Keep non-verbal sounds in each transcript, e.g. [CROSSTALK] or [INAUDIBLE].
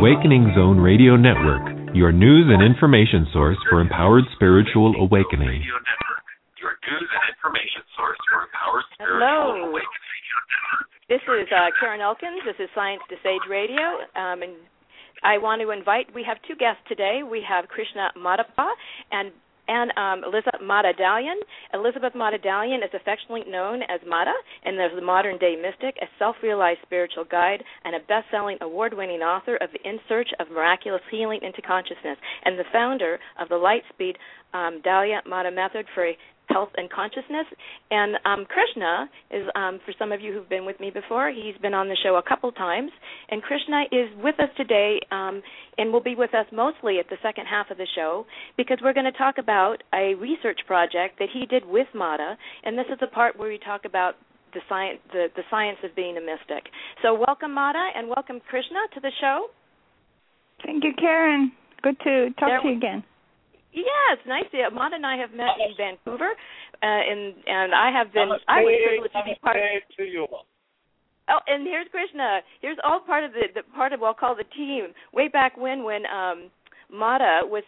Awakening Zone Radio Network, your news and information source for empowered spiritual awakening. Your news and information source for empowered spiritual Hello. awakening. This is uh, Karen Elkins. This is Science to Sage Radio, um, and I want to invite. We have two guests today. We have Krishna Madappa and and um, Elizabeth Mata Dalian. Elizabeth Mata Dalian is affectionately known as Mata, and is the modern day mystic, a self-realized spiritual guide, and a best-selling, award-winning author of In Search of Miraculous Healing into Consciousness, and the founder of the Lightspeed um, Mata Method for health and consciousness. And um, Krishna is, um, for some of you who've been with me before, he's been on the show a couple times. And Krishna is with us today um, and will be with us mostly at the second half of the show because we're going to talk about a research project that he did with Mata. And this is the part where we talk about the science, the, the science of being a mystic. So welcome Mata and welcome Krishna to the show. Thank you, Karen. Good to talk There- to you again. Yes, nice. Yeah, Mata and I have met in Vancouver, uh, and and I have been. I was privileged to be part. to you. Oh, and here's Krishna. Here's all part of the, the part of what I'll call the team. Way back when, when um, Mata was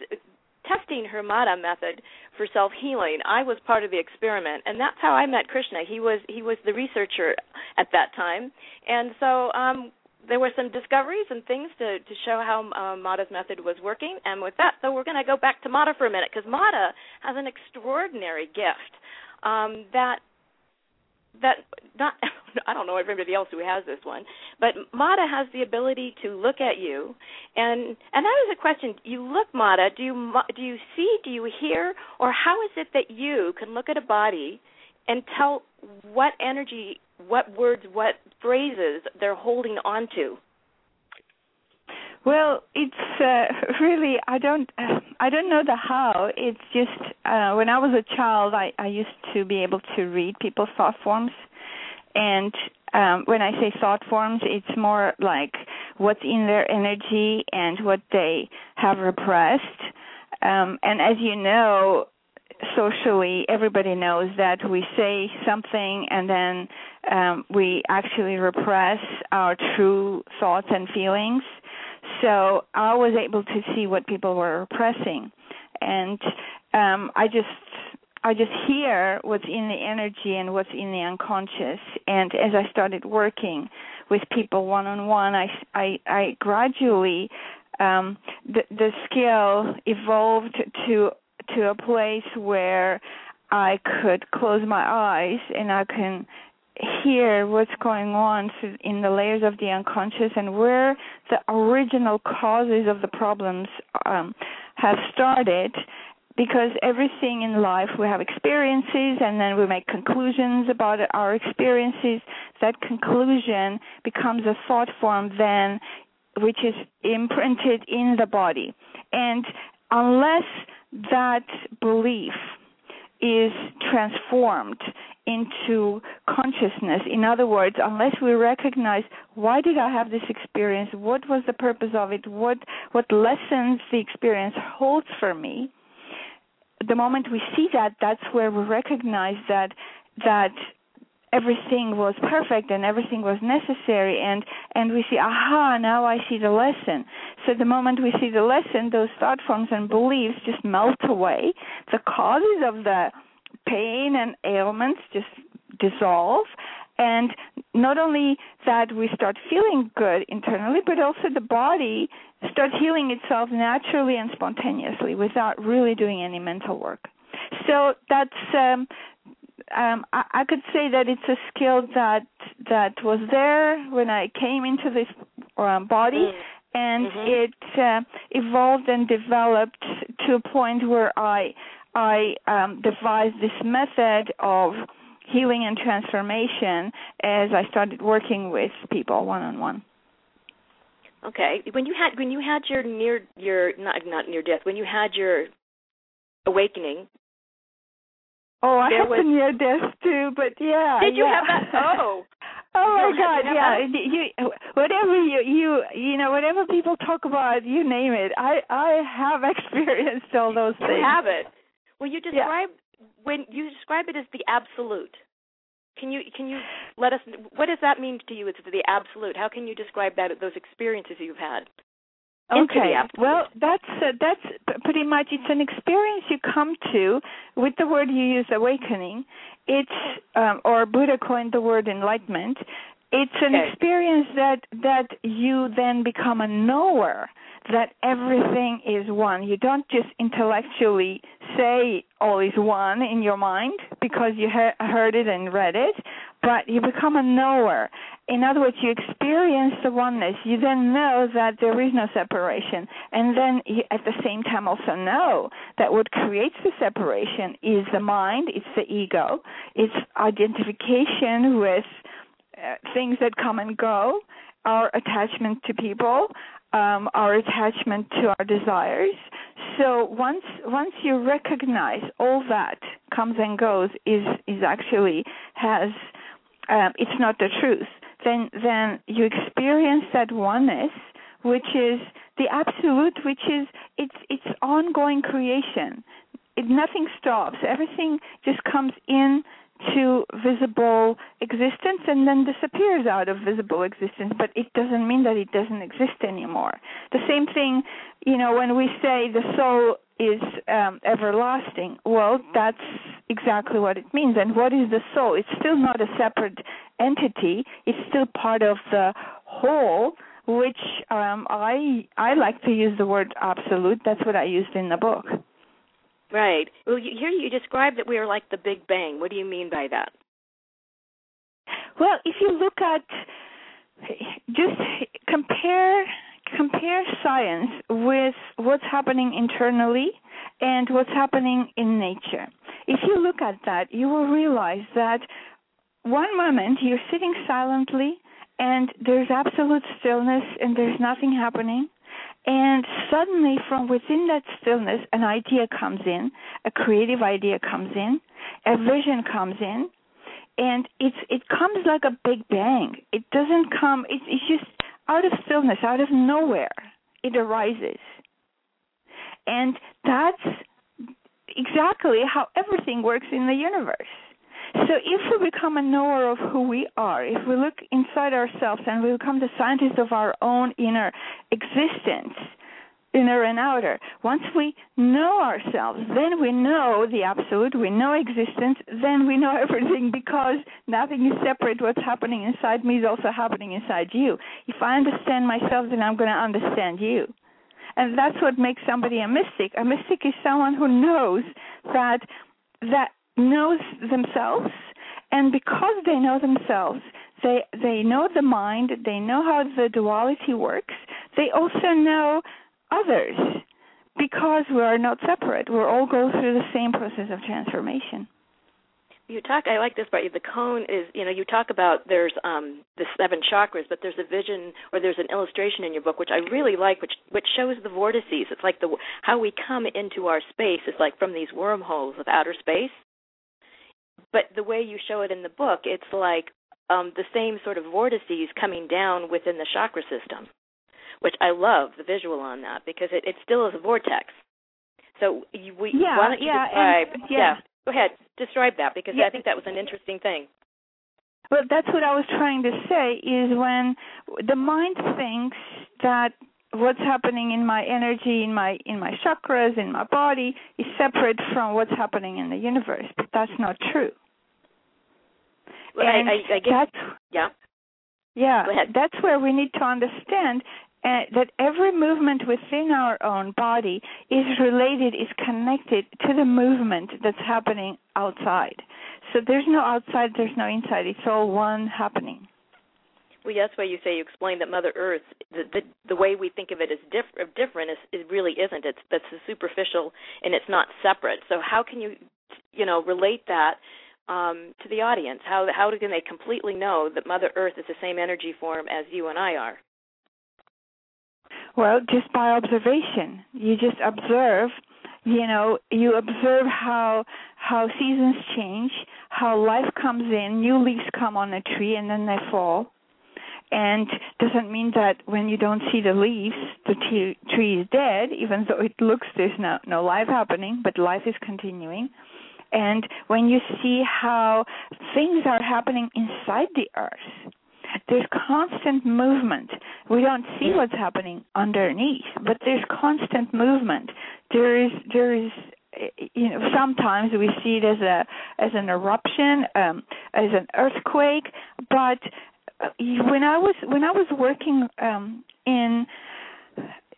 testing her Mata method for self healing, I was part of the experiment, and that's how I met Krishna. He was he was the researcher at that time, and so um, there were some discoveries and things to to show how um, Mata's method was working. And with that, so we're going to go back to Mata for a minute because Mata has an extraordinary gift um, that that not [LAUGHS] I don't know everybody else who has this one, but Mata has the ability to look at you, and and that is a question. You look, Mata. Do you do you see? Do you hear? Or how is it that you can look at a body and tell what energy, what words, what phrases they're holding on to. Well, it's uh, [LAUGHS] really I don't I don't know the how. It's just uh, when I was a child, I I used to be able to read people's thought forms, and um, when I say thought forms, it's more like what's in their energy and what they have repressed. Um, and as you know, socially, everybody knows that we say something and then um, we actually repress our true thoughts and feelings. So I was able to see what people were repressing, and um, I just I just hear what's in the energy and what's in the unconscious. And as I started working with people one on one, I I, I gradually um, the the skill evolved to to a place where I could close my eyes and I can hear what's going on in the layers of the unconscious and where the original causes of the problems um, have started. Because everything in life we have experiences and then we make conclusions about our experiences. That conclusion becomes a thought form then which is imprinted in the body. And unless that belief is transformed into consciousness. In other words, unless we recognize why did I have this experience, what was the purpose of it, what what lessons the experience holds for me, the moment we see that, that's where we recognize that that everything was perfect and everything was necessary and and we see aha now i see the lesson. So the moment we see the lesson those thought forms and beliefs just melt away. The causes of the pain and ailments just dissolve. And not only that we start feeling good internally but also the body starts healing itself naturally and spontaneously without really doing any mental work. So that's um um, I, I could say that it's a skill that that was there when I came into this um, body, Mm. and Mhm. it uh, evolved and developed to a point where I I um, devised this method of healing and transformation as I started working with people one on one. Okay, when you had when you had your near your not not near death when you had your awakening, Oh, I have was- near death too, but yeah. did you yeah. have that? Oh, [LAUGHS] Oh my God! Yeah, you you whatever you you you know whatever people talk about, you name it. I I have [LAUGHS] experienced all those things. you have it. Well, you describe when you describe it as the absolute. Can you can you let us? What does that mean to you? It's the absolute. How can you describe that those experiences you've had? Okay. Well, that's uh, that's pretty much it's an experience you come to with the word you use awakening. It's um, or Buddha coined the word enlightenment. It's an Okay. experience that that you then become a knower that everything is one. You don't just intellectually say all is one in your mind because you he- heard it and read it, but you become a knower. In other words, you experience the oneness. You then know that there is no separation, and then you at the same time also know that what creates the separation is the mind, it's the ego, it's identification with uh, things that come and go, our attachment to people, um, our attachment to our desires. So once once you recognize all that comes and goes is is actually has um, it's not the truth. Then then you experience that oneness, which is the absolute, which is it's it's ongoing creation. It, nothing stops. Everything just comes in to visible existence and then disappears out of visible existence but it doesn't mean that it doesn't exist anymore. The same thing you know when we say the soul is um, everlasting well that's exactly what it means. And what is the soul? It's still not a separate entity. It's still part of the whole which um, i i like to use the word absolute. That's what i used in the book Right. Well, you, here you describe that we are like the Big Bang. What do you mean by that? Well, if you look at just compare compare science with what's happening internally and what's happening in nature. If you look at that, you will realize that one moment you're sitting silently and there's absolute stillness and there's nothing happening. And suddenly, from within that stillness, an idea comes in, a creative idea comes in, a vision comes in, and it's it comes like a big bang. It doesn't come. It's it's just out of stillness, out of nowhere, it arises, and that's exactly how everything works in the universe. So if we become a knower of who we are, if we look inside ourselves and we become the scientists of our own inner existence, inner and outer, once we know ourselves, then we know the absolute, we know existence, then we know [LAUGHS] everything because nothing is separate. What's happening inside me is also happening inside you. If I understand myself, then I'm going to understand you. And that's what makes somebody a mystic. A mystic is someone who knows that that knows themselves and because they know themselves they they know the mind they know how the duality works they also know others because we are not separate we all go through the same process of transformation You talk. I like this part. The cone is. You know, you talk about there's um the seven chakras, but there's a vision or there's an illustration in your book which I really like, which which shows the vortices. It's like the how we come into our space. It's like from these wormholes of outer space. But the way you show it in the book, it's like um the same sort of vortices coming down within the chakra system, which I love the visual on that because it, it still is a vortex. So you, we, Yeah, why don't you yeah, describe? and- yeah. Go ahead, describe that because Yeah. I think that was an interesting thing. Well, that's what I was trying to say is when the mind thinks that what's happening in my energy, in my in my chakras, in my body is separate from what's happening in the universe, but that's not true. Well, and I, I, I guess, that's yeah. yeah, that's where we need to understand uh, that every movement within our own body is related, is connected to the movement that's happening outside. So there's no outside, there's no inside. It's all one happening. Well, that's why you say you explain that Mother Earth, the the, the way we think of it as diff- different, is it really isn't. It's that's superficial and it's not separate. So how can you, you know, relate that um, to the audience? How how can they completely know that Mother Earth is the same energy form as you and I are? Well, just by observation. You just observe, you know, you observe how how seasons change, how life comes in, new leaves come on a tree and then they fall. And doesn't mean that when you don't see the leaves, the t- tree is dead, even though it looks there's no no life happening, but life is continuing. And when you see how things are happening inside the earth, there's constant movement. We don't see what's happening underneath, but there's constant movement. There is there is you know sometimes we see it as a as an eruption um as an earthquake but when i was when i was working um in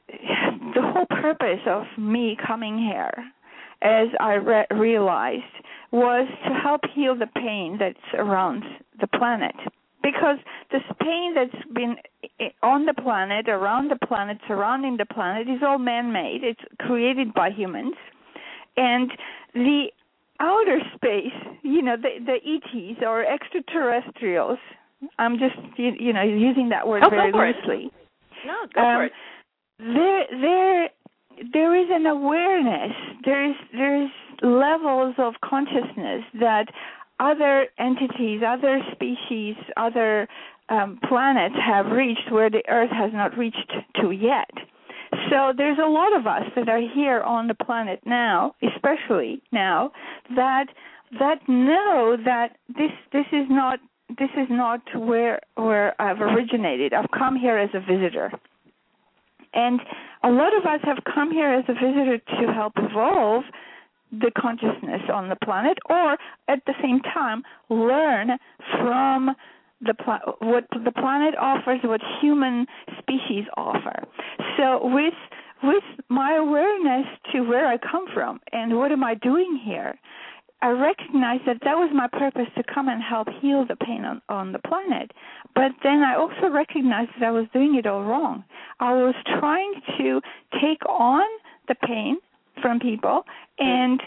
the whole purpose of me coming here as i re- realized was to help heal the pain that's around the planet because this pain that's been on the planet around the planet surrounding the planet is all man made it's created by humans and the outer space, you know, the the ETs or extraterrestrials. I'm just you, you know using that word oh, very loosely. No, go um, for it. There, there, there is an awareness. There is there's levels of consciousness that other entities, other species, other um, planets have reached where the Earth has not reached to yet. So there's a lot of us that are here on the planet now, especially now, that that know that this this is not this is not where where I've originated. I've come here as a visitor. And a lot of us have come here as a visitor to help evolve the consciousness on the planet or at the same time learn from the pla- what the planet offers, what human species offer. So with with my awareness to where I come from and what am I doing here, I recognized that that was my purpose to come and help heal the pain on, on the planet. But then I also recognized that I was doing it all wrong. I was trying to take on the pain from people mm. and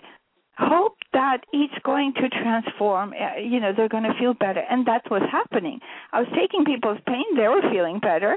hope that it's going to transform uh, you know they're going to feel better. And that's what's happening. I was taking people's pain they were feeling better.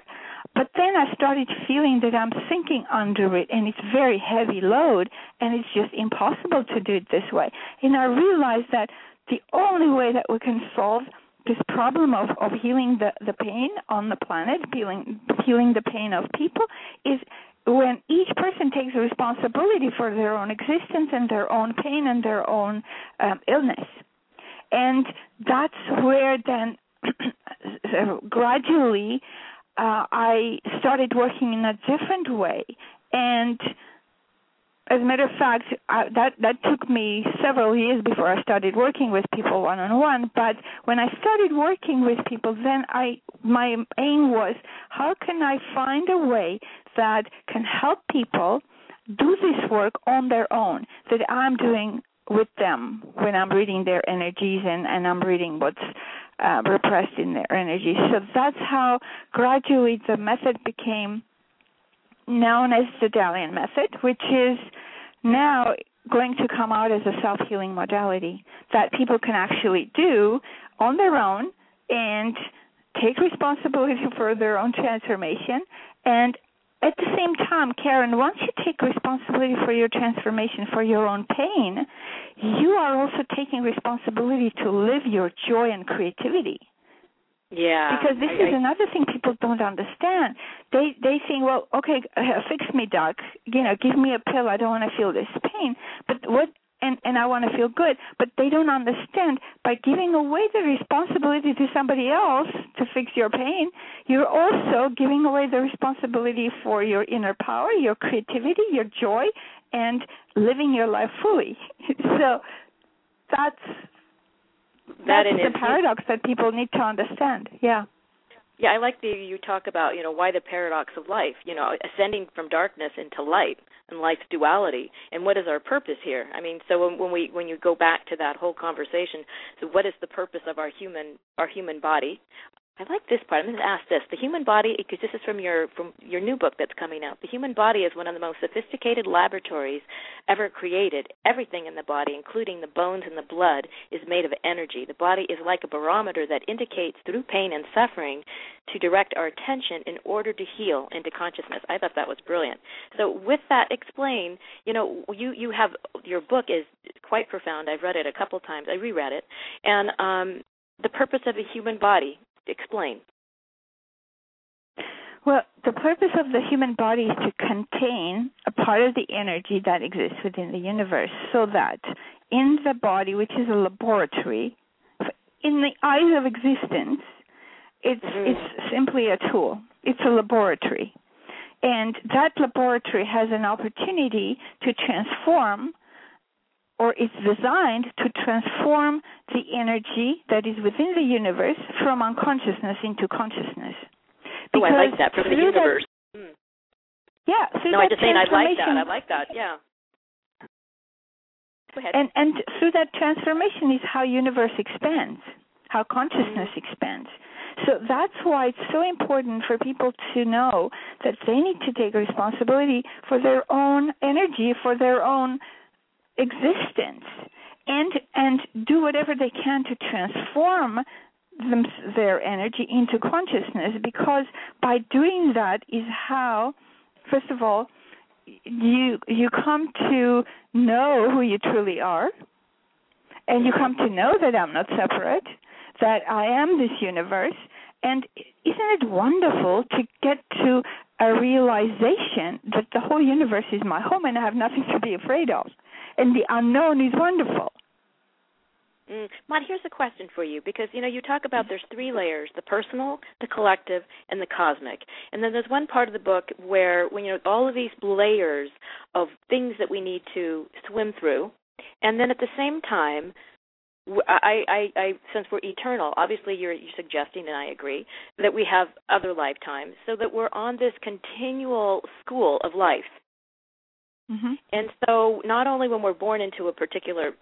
But then i started feeling that i'm sinking under it and it's very heavy load and it's just impossible to do it this way. And i realized that the only way that we can solve this problem of, of healing the, the pain on the planet, healing healing the pain of people, is when each person takes responsibility for their own existence and their own pain and their own um, illness. And that's where then [CLEARS THROAT] gradually uh, I started working in a different way. And as a matter of fact, I, that that took me several years before I started working with people one on one. But when I started working with people, then I my aim was how can I find a way that can help people do this work on their own that I'm doing with them when I'm reading their energies and and I'm reading what's uh, repressed in their energies. So that's how gradually the method became known as the Dalian method, which is now going to come out as a self healing modality that people can actually do on their own and take responsibility for their own transformation and at the same time, Karen, once you take responsibility for your transformation, for your own pain, you are also taking responsibility to live your joy and creativity. Yeah. Because this I, is I, another thing people don't understand. They they think, well, okay, uh, [LAUGHS] fix me, doc. You know, give me a pill. I don't want to feel this pain. But what and and I want to feel good, but they don't understand by giving away the responsibility to somebody else to fix your pain, you're also giving away the responsibility for your inner power, your creativity, your joy, and living your life fully. [LAUGHS] so that's that that's the paradox that people need to understand. Yeah. Yeah, I like the you talk about, you know, why the paradox of life, you know, ascending from darkness into light and life's duality and what is our purpose here? I mean, so when, when we when you go back to that whole conversation, so what is the purpose of our human our human body? I like this part. I'm going to ask this: the human body, because this is from your from your new book that's coming out. The human body is one of the most sophisticated laboratories ever created. Everything in the body, including the bones and the blood, is made of energy. The body is like a barometer that indicates through pain and suffering to direct our attention in order to heal into consciousness. I thought that was brilliant. So, with that, explain. You know, you you have your book is quite profound. I've read it a couple times. I reread it, and um, the purpose of a human body Explain. Well, the purpose of the human body is to contain a part of the energy that exists within the universe so that in the body, which is a laboratory, in the eyes of existence, it's Mhm. it's simply a tool. It's a laboratory. And that laboratory has an opportunity to transform or it's designed to transform the energy that is within the universe from unconsciousness into consciousness. oh, I like that from the through that- universe. Mm. yeah, through No, that I'm just saying I like that. I like that. Yeah. Go ahead. and and through that transformation is how universe expands how consciousness expands so that's why it's so important for people to know that they need to take responsibility for their own energy for their own existence and and do whatever they can to transform them, their energy into consciousness because by doing that is how first of all you you come to know who you truly are and you come to know that I'm not separate that I am this universe. And isn't it wonderful to get to a realization that the whole universe is my home and I have nothing to be afraid of and the unknown is wonderful Mm. Maud, here's a question for you because you know you talk about there's three layers: the personal, the collective, and the cosmic. And then there's one part of the book where when you know all of these layers of things that we need to swim through, and then at the same time, I, I, I, since we're eternal, obviously you're, you're suggesting, and I agree, that we have other lifetimes, so that we're on this continual school of life. Mhm And so, not only when we're born into a particular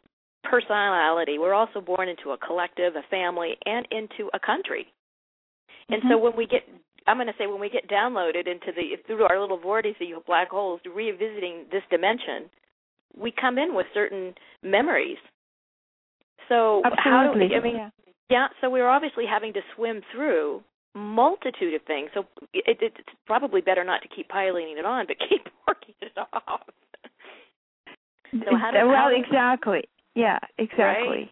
personality, we're also born into a collective, a family, and into a country. And so, Mhm. when we get, I'm going to say, when we get downloaded into the through our little vortice of black holes, revisiting this dimension, we come in with certain memories. So, how do absolutely we, I mean, yeah. yeah, so we're obviously having to swim through multitude of things. So it, it, it's probably better not to keep piling it on, but [LAUGHS] keep working it off. So how does- well how does- exactly yeah exactly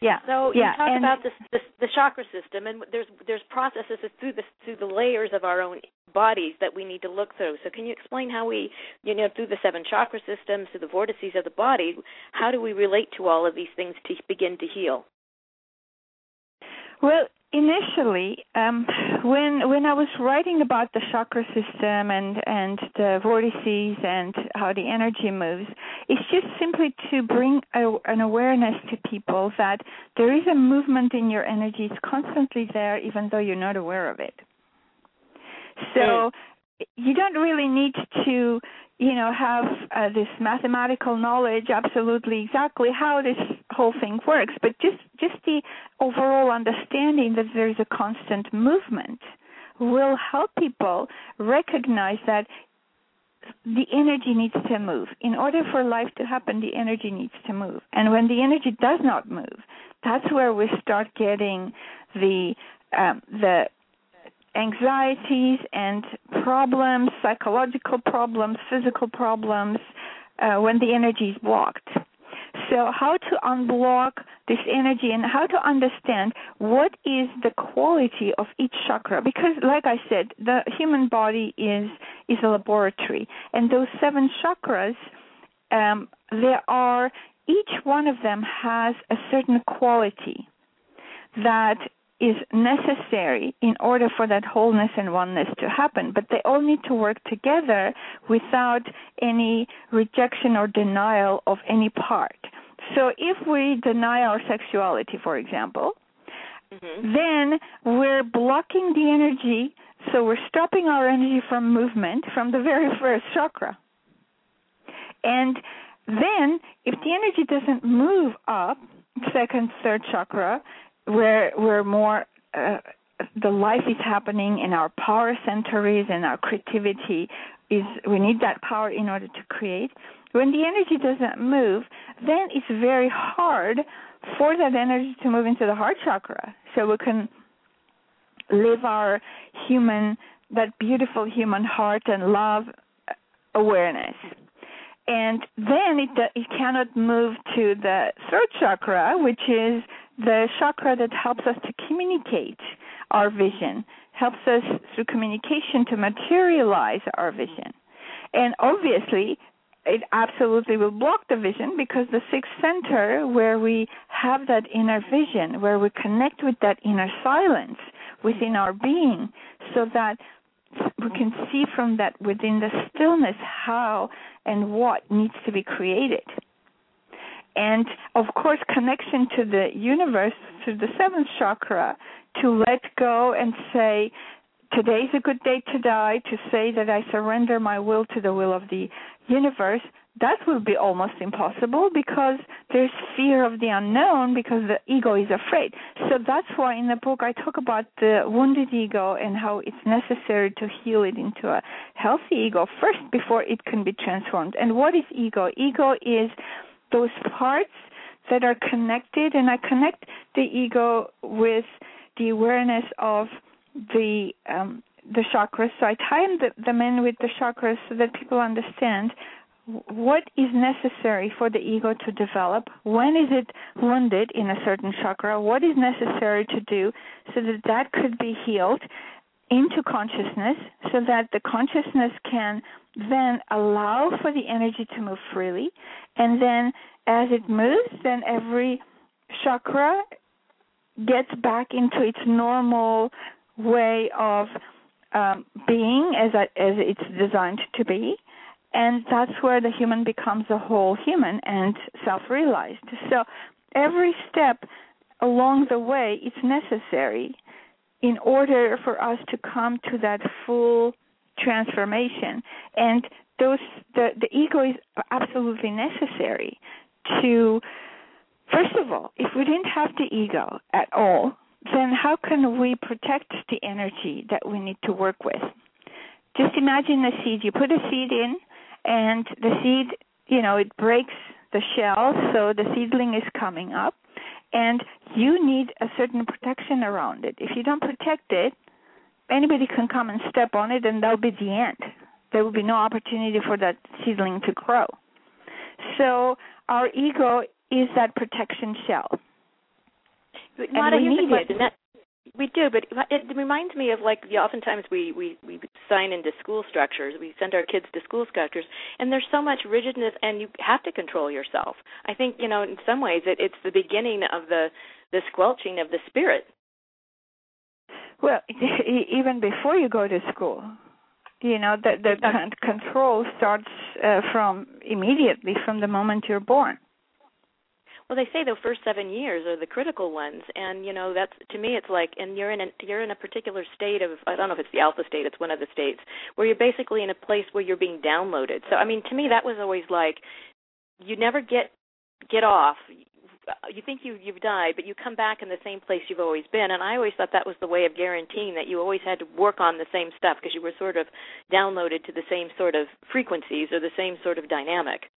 yeah So yeah you talk and about this, this the chakra system, and there's there's processes through the through the layers of our own bodies that we need to look through. So can you explain how we, you know, through the seven chakra systems, through the vortices of the body, how do we relate to all of these things to begin to heal? Well, initially, um, when when I was writing about the chakra system and and the vortices and how the energy moves, it's just simply to bring a, an awareness to people that there is a movement in your energy. It's constantly there, even though you're not aware of it. So you don't really need to you know have uh, this mathematical knowledge absolutely exactly how this whole thing works but just just the overall understanding that there's a constant movement will help people recognize that the energy needs to move. In order for life to happen the energy needs to move. And when the energy does not move that's where we start getting the um, the anxieties and problems, psychological problems, physical problems, uh, when the energy is blocked. So, how to unblock this energy and how to understand what is the quality of each chakra? Because, like I said, the human body is is a laboratory, and those seven chakras, um, there are each one of them has a certain quality that is necessary in order for that wholeness and oneness to happen. But they all need to work together without any rejection or denial of any part. So if we deny our sexuality, for example, Mm-hmm. then we're blocking the energy, so we're stopping our energy from movement from the very [LAUGHS] first chakra. And then, if the energy doesn't move up, second, third chakra, where we're more uh, the life is happening in our power centers and our creativity is we need that power in order to create. When the energy doesn't move then it's very hard for that energy to move into the heart chakra. So we can live our human that beautiful human heart and love awareness. And then it it cannot move to the third chakra which is the chakra that helps us to communicate our vision, helps us through communication to materialize our vision. And obviously, it absolutely will block the vision because the sixth center, where we have that inner vision, where we connect with that inner silence within our being, so that we can see from that within the stillness how and what needs to be created. And of course, connection to the universe through the seventh chakra to let go and say, today's a good day to die, to say that I surrender my will to the will of the universe, that will be almost impossible because there's fear of the unknown because the ego is afraid. So that's why in the book I talk about the wounded ego and how it's necessary to heal it into a healthy ego first before it can be transformed. And what is ego? Ego is those parts that are connected and I connect the ego with the awareness of the um, the chakras. So I tie the, them in with the chakras so that people understand what is necessary for the ego to develop. When is it wounded in a certain chakra? What is necessary to do so that that could be healed into consciousness, so that the consciousness can then allow for the energy to move freely, and then as it moves, then every chakra gets back into its normal way of um, being as a, as it's designed to be, and that's where the human becomes a whole human and self-realized. So every step along the way is necessary in order for us to come to that full transformation. And those the the ego is absolutely necessary to first of all, if we didn't have the ego at all, then how can we protect the energy that we need to work with? Just imagine a seed. You put a seed in, and the seed, you know, it breaks the shell, so the seedling is coming up, and you need a certain protection around it. If you don't protect it, anybody can come and step on it, and that'll be the end. There will be no opportunity for that seedling to grow. So our ego is that protection shell. But Mata, we need it. That, we do, but it reminds me of like oftentimes we we we sign into school structures. We send our kids to school structures, and there's so much rigidness, and you have to control yourself. I think you know in some ways it, it's the beginning of the the squelching of the spirit. Well, [LAUGHS] even before you go to school, you know the the control starts uh, from immediately from the moment you're born well they say the first seven years are the critical ones and you know that's to me it's like and you're in a you're in a particular state of i don't know if it's the alpha state it's one of the states where you're basically in a place where you're being downloaded. So i mean to me that was always like you never get get off. You think you you've died but you come back in the same place you've always been and i always thought that was the way of guaranteeing that you always had to work on the same stuff because you were sort of downloaded to the same sort of frequencies or the same sort of dynamic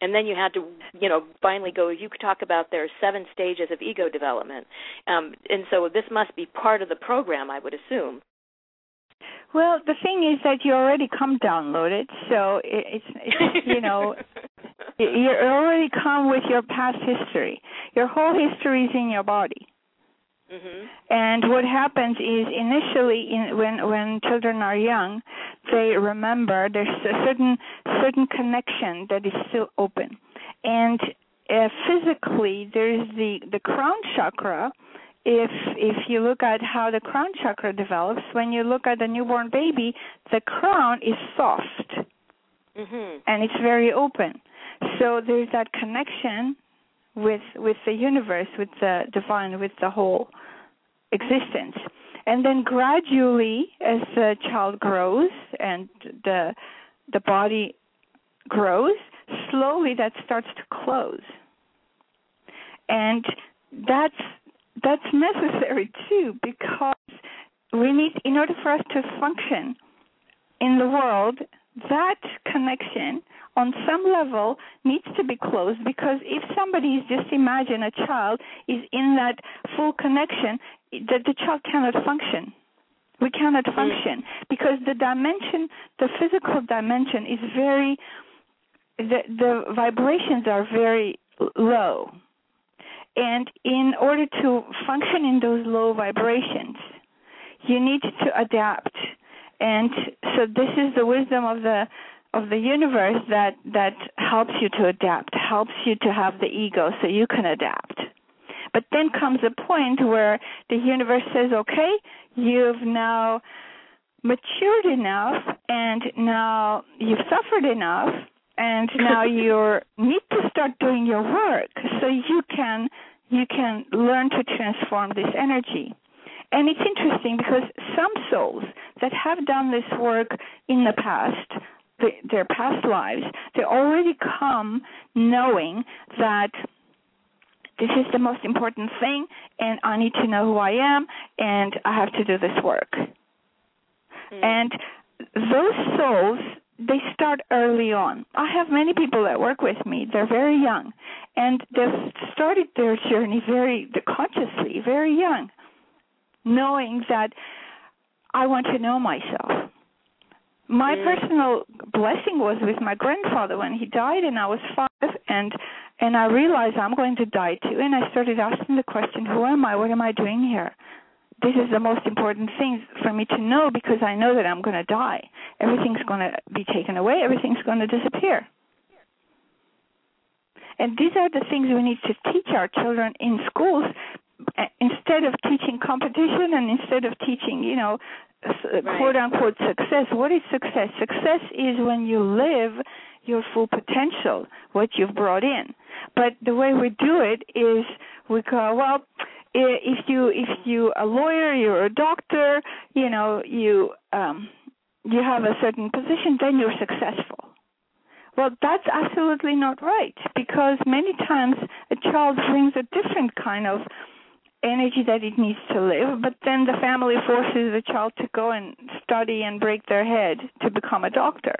and then you had to you know finally go you could talk about there are seven stages of ego development. Um, and so this must be part of the program i would assume. Well the thing is that you already come downloaded so it's, it's you know [LAUGHS] you already come with your past history. Your whole history is in your body Mm-hmm. And what happens is initially, in, when when children are young, they remember there's a certain certain connection that is still open, and uh, physically there's the the crown chakra. If if you look at how the crown chakra develops, when you look at a newborn baby, the crown is soft, mm-hmm. and it's very open. So there's that connection with with the universe, with the divine, with the whole existence. And then gradually, as the child grows and the the body grows, slowly that starts to close. And that's that's necessary too because we need in order for us to function in the world that connection on some level needs to be closed because if somebody is just imagine a child is in that full connection that the child cannot function we cannot mm. function because the dimension the physical dimension is very the the vibrations are very low and in order to function in those low vibrations you need to adapt. And so this is the wisdom of the of the universe that that helps you to adapt, helps you to have the ego so you can adapt. But then comes a point where the universe says, "Okay, you've now matured enough and now you've suffered enough and [LAUGHS] now you need to start doing your work so you can you can learn to transform this energy and it's interesting because some souls that have done this work in the past the, their past lives they already come knowing that this is the most important thing and i need to know who i am and i have to do this work Mm. and those souls they start early on. I have many people that work with me. They're very young, and they've started their journey very consciously, very young, knowing that I want to know myself. My Mm. personal blessing was with my grandfather when he died, and I was five, and and I realized I'm going to die too, and I started asking the question, "Who am I? What am I doing here?" this is the most important thing for me to know because I know that I'm going to die. Everything's going to be taken away, everything's going to disappear. And these are the things we need to teach our children in schools instead of teaching competition and instead of teaching, you know, Right. quote unquote success. What is success? Success is when you live your full potential, what you've brought in. But the way we do it is we go, well, if you if you a lawyer, you're a doctor, you know, you um you have a certain position, then you're successful. Well, that's absolutely not right because many times a child brings a different kind of energy that it needs to live, but then the family forces the child to go and study and break their head to become a doctor.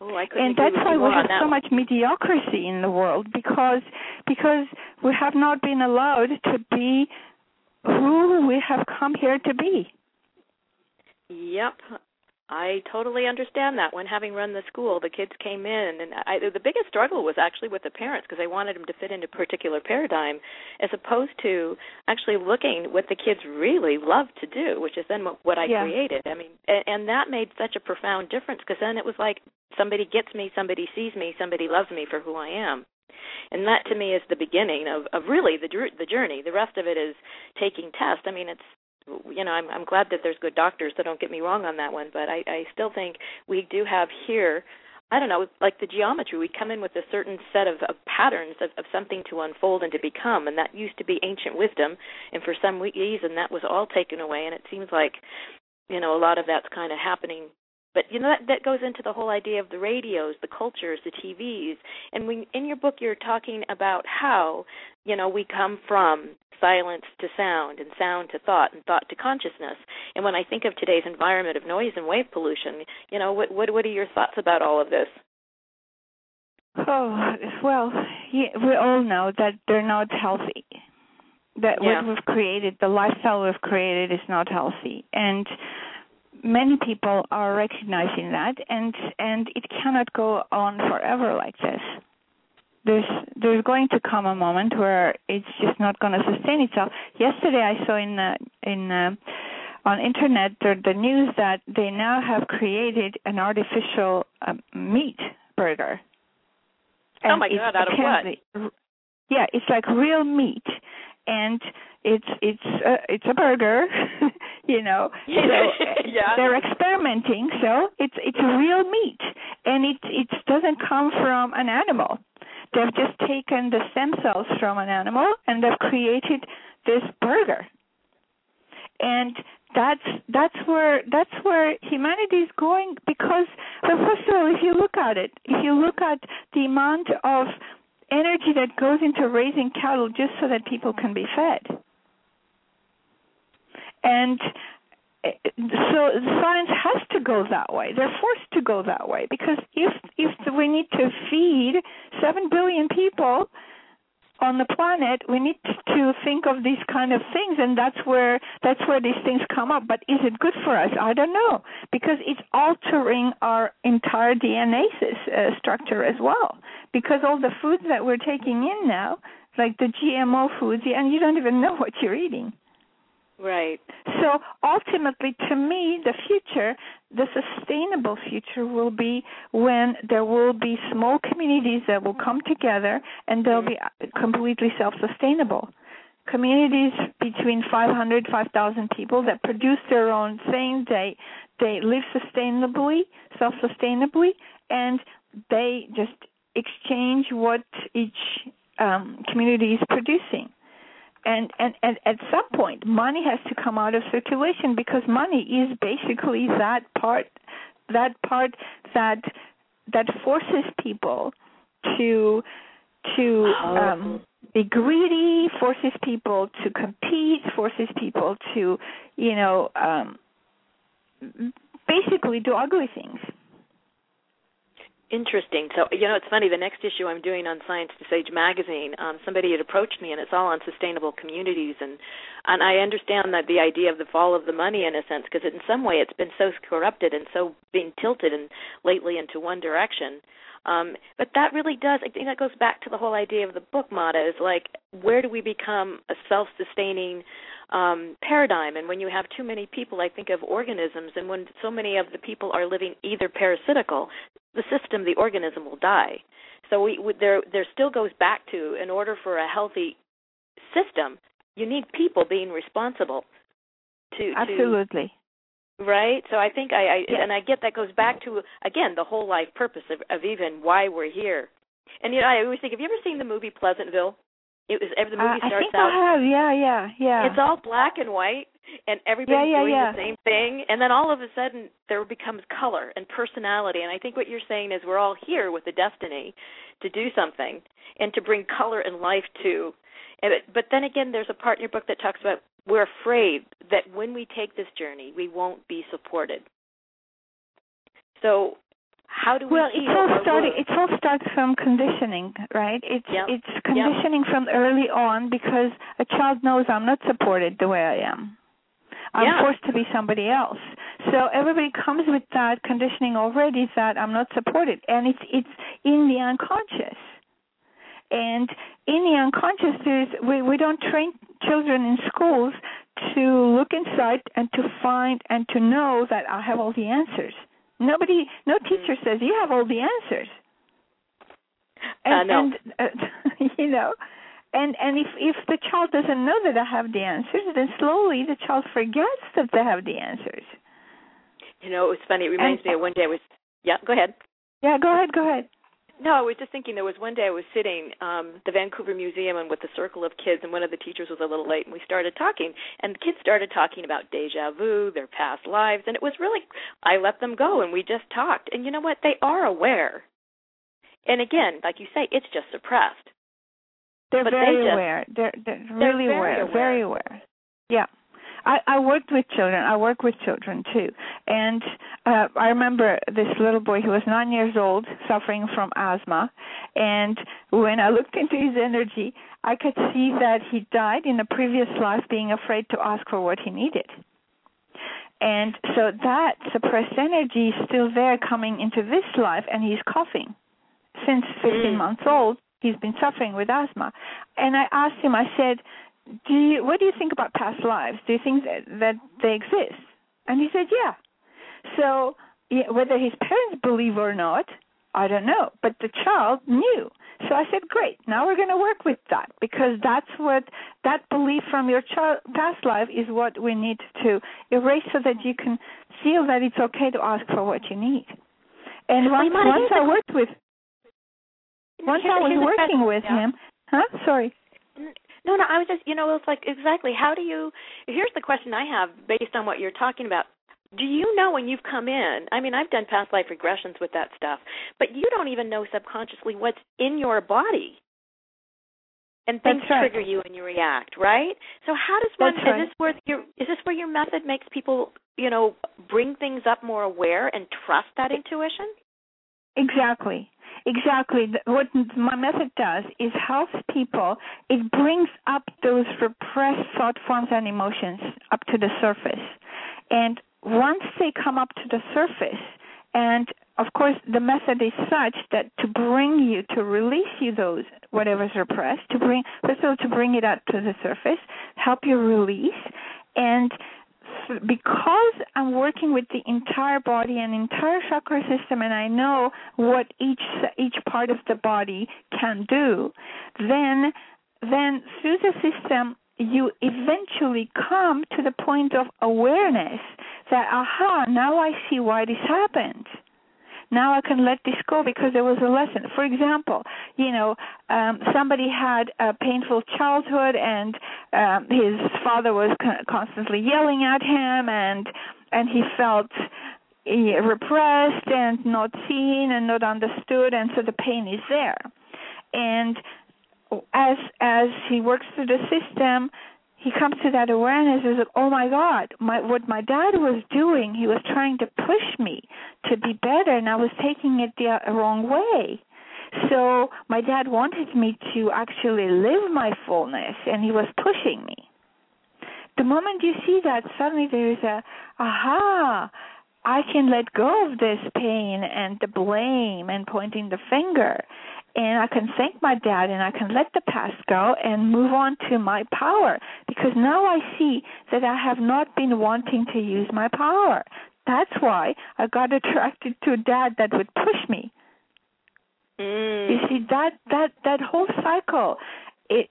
Oh, And that's why we have so one. much mediocrity in the world because because we have not been allowed to be who we have come here to be. Yep. I totally understand that. When having run the school, the kids came in, and I, the biggest struggle was actually with the parents because they wanted them to fit into a particular paradigm, as opposed to actually looking what the kids really love to do, which is then what, what I Yeah. created. I mean, and, and that made such a profound difference because then it was like somebody gets me, somebody sees me, somebody loves me for who I am. And that to me is the beginning of, of really the the journey. The rest of it is taking tests. I mean, it's you know, I'm I'm glad that there's good doctors. So don't get me wrong on that one, but I I still think we do have here. I don't know, like the geometry. We come in with a certain set of, of patterns of, of something to unfold and to become, and that used to be ancient wisdom. And for some reason, that was all taken away. And it seems like, you know, a lot of that's kind of happening but you know that that goes into the whole idea of the radios, the cultures, the TVs. And when in your book you're talking about how, you know, we come from silence to sound and sound to thought and thought to consciousness. And when I think of today's environment of noise and wave pollution, you know, what what what are your thoughts about all of this? Oh well, yeah, we all know that they're not healthy. That Yeah. what we've created, the lifestyle we've created, is not healthy, and many people are recognizing that, and and it cannot go on forever like this. There's there's going to come a moment where it's just not going to sustain itself. Yesterday, I saw in uh, in uh, on internet the, the news that they now have created an artificial um, meat burger. Oh my God, out of apparently- Yeah, it's like real meat, and it's it's uh, it's a burger, [LAUGHS] [LAUGHS] you know. So [LAUGHS] uh, Yeah. they're experimenting. So it's it's real meat, and it it doesn't come from an animal. They've just taken the stem cells from an animal and they've created this burger. And that's that's where that's where humanity is going because well first of all if you look at it if you look at the amount of energy that goes into raising cattle just so that people can be fed and uh, so science has to go that way. They're forced to go that way because if if we need to feed 7 billion people on the planet we need to think of these kind of things and that's where that's where these things come up. But is it good for us? I don't know because it's altering our entire dna uh, structure as well. Because all the foods that we're taking in now like the gmo foods and you don't even know what you're eating Right. So ultimately, to me, the future, the sustainable future, will be when there will be small communities that will come together and they'll be completely self-sustainable. Communities between 500, 5,000 people that produce their own things. They they live sustainably, self-sustainably, and they just exchange what each um, community is producing and, and and at some point money has to come out of circulation because money is basically that part that part that that forces people to to um be greedy forces people to compete forces people to you know um basically do ugly things Interesting. So you know, it's funny. The next issue I'm doing on Science to Sage magazine, um, somebody had approached me, and it's all on sustainable communities, and and I understand that the idea of the fall of the money in a sense, because in some way it's been so corrupted and so being tilted and lately into one direction. Um, but that really does. I think that goes back to the whole idea of the book, Mata. Is like, where do we become a self-sustaining um, paradigm. And when you have too many people, I think of organisms, and when so many of the people are living either parasitical, the system, the organism will die. So we, we there there still goes back to in order for a healthy system, you need people being responsible to absolutely. To, right. So I think I, I yes. and I get that goes back to again the whole life purpose of, of even why we're here. And you know, I always think, have you ever seen the movie Pleasantville? It was the movie uh, starts I think out. I have. Yeah, yeah, yeah. It's all black and white, and everybody's yeah, yeah, doing yeah. the same thing. And then all of a sudden, there becomes color and personality. And I think what you're saying is we're all here with a destiny to do something and to bring color and life to. And it, but then again, there's a part in your book that talks about we're afraid that when we take this journey, we won't be supported. So how do we well it's all starting it all starts from conditioning right it's yep. it's conditioning yep. from early on because a child knows i'm not supported the way i am i'm yeah. forced to be somebody else so everybody comes with that conditioning already that i'm not supported and it's it's in the unconscious and in the unconscious there's we we don't train children in schools to look inside and to find and to know that i have all the answers Nobody, no mm-hmm. teacher says you have all the answers. And, uh, no. and uh, [LAUGHS] you know, and and if if the child doesn't know that I have the answers, then slowly the child forgets that they have the answers. You know, it was funny. It reminds and, me of one day I was. Yeah, go ahead. Yeah, go ahead. Go ahead. No, I was just thinking there was one day I was sitting um the Vancouver Museum and with a circle of kids and one of the teachers was a little late and we started talking and the kids started talking about deja vu, their past lives and it was really I let them go and we just talked. And you know what? They are aware. And again, like you say, it's just suppressed. They're but very they just, aware. They're they're they're really aware, aware. Very aware. Yeah. I, I worked with children. I work with children too, and uh, I remember this little boy who was nine years old, suffering from asthma, and when I looked into his energy, I could see that he died in a previous life, being afraid to ask for what he needed. And so that suppressed energy is still there coming into this life, and he's coughing. Since 15 Mm. months old, he's been suffering with asthma. And I asked him, I said, do you what do you think about past lives? Do you think that, that they exist? And he said yeah. So yeah, whether his parents believe or not i don't know but the child knew. So i said great now we're going to work with that because that's what that belief from your child past life is what we need to erase so that you can feel that it's okay to ask for what you need. And once once i worked with once Here, i was working question, with yeah. him huh sorry No, no, I was just, you know, it's like exactly how do you Here's the question I have based on what you're talking about. Do you know when you've come in? I mean, I've done past life regressions with that stuff, but you don't even know subconsciously what's in your body. And things right. trigger you and you react, right? So how does one That's is this where your is this where your method makes people, you know, bring things up more aware and trust that intuition? Exactly. Exactly. What my method does is helps people. It brings up those repressed thought forms and emotions up to the surface. And once they come up to the surface, and of course the method is such that to bring you to release you those whatever's repressed, to bring first of all to bring it up to the surface, help you release, And because I'm working with the entire body and entire chakra system and I know what each each part of the body can do, then then through the system you eventually come to the point of awareness that aha now I see why this happened now I can let this go because there was a lesson. For example, you know, um, somebody had a painful childhood and um, his father was constantly yelling at him and and he felt eh, repressed and not seen and not understood and so the pain is there. And as as he works through the system, he comes to that awareness is like, oh my God, my what my dad was doing, he was trying to push me to be better, and I was taking it the uh, wrong way. So my dad wanted me to actually live my fullness, and he was pushing me. The moment you see that, suddenly there is a aha. I can let go of this pain and the blame and pointing the finger and I can thank my dad and I can let the past go and move on to my power because now I see that I have not been wanting to use my power. That's why I got attracted to a dad that would push me. Mm. You see that that that whole cycle it,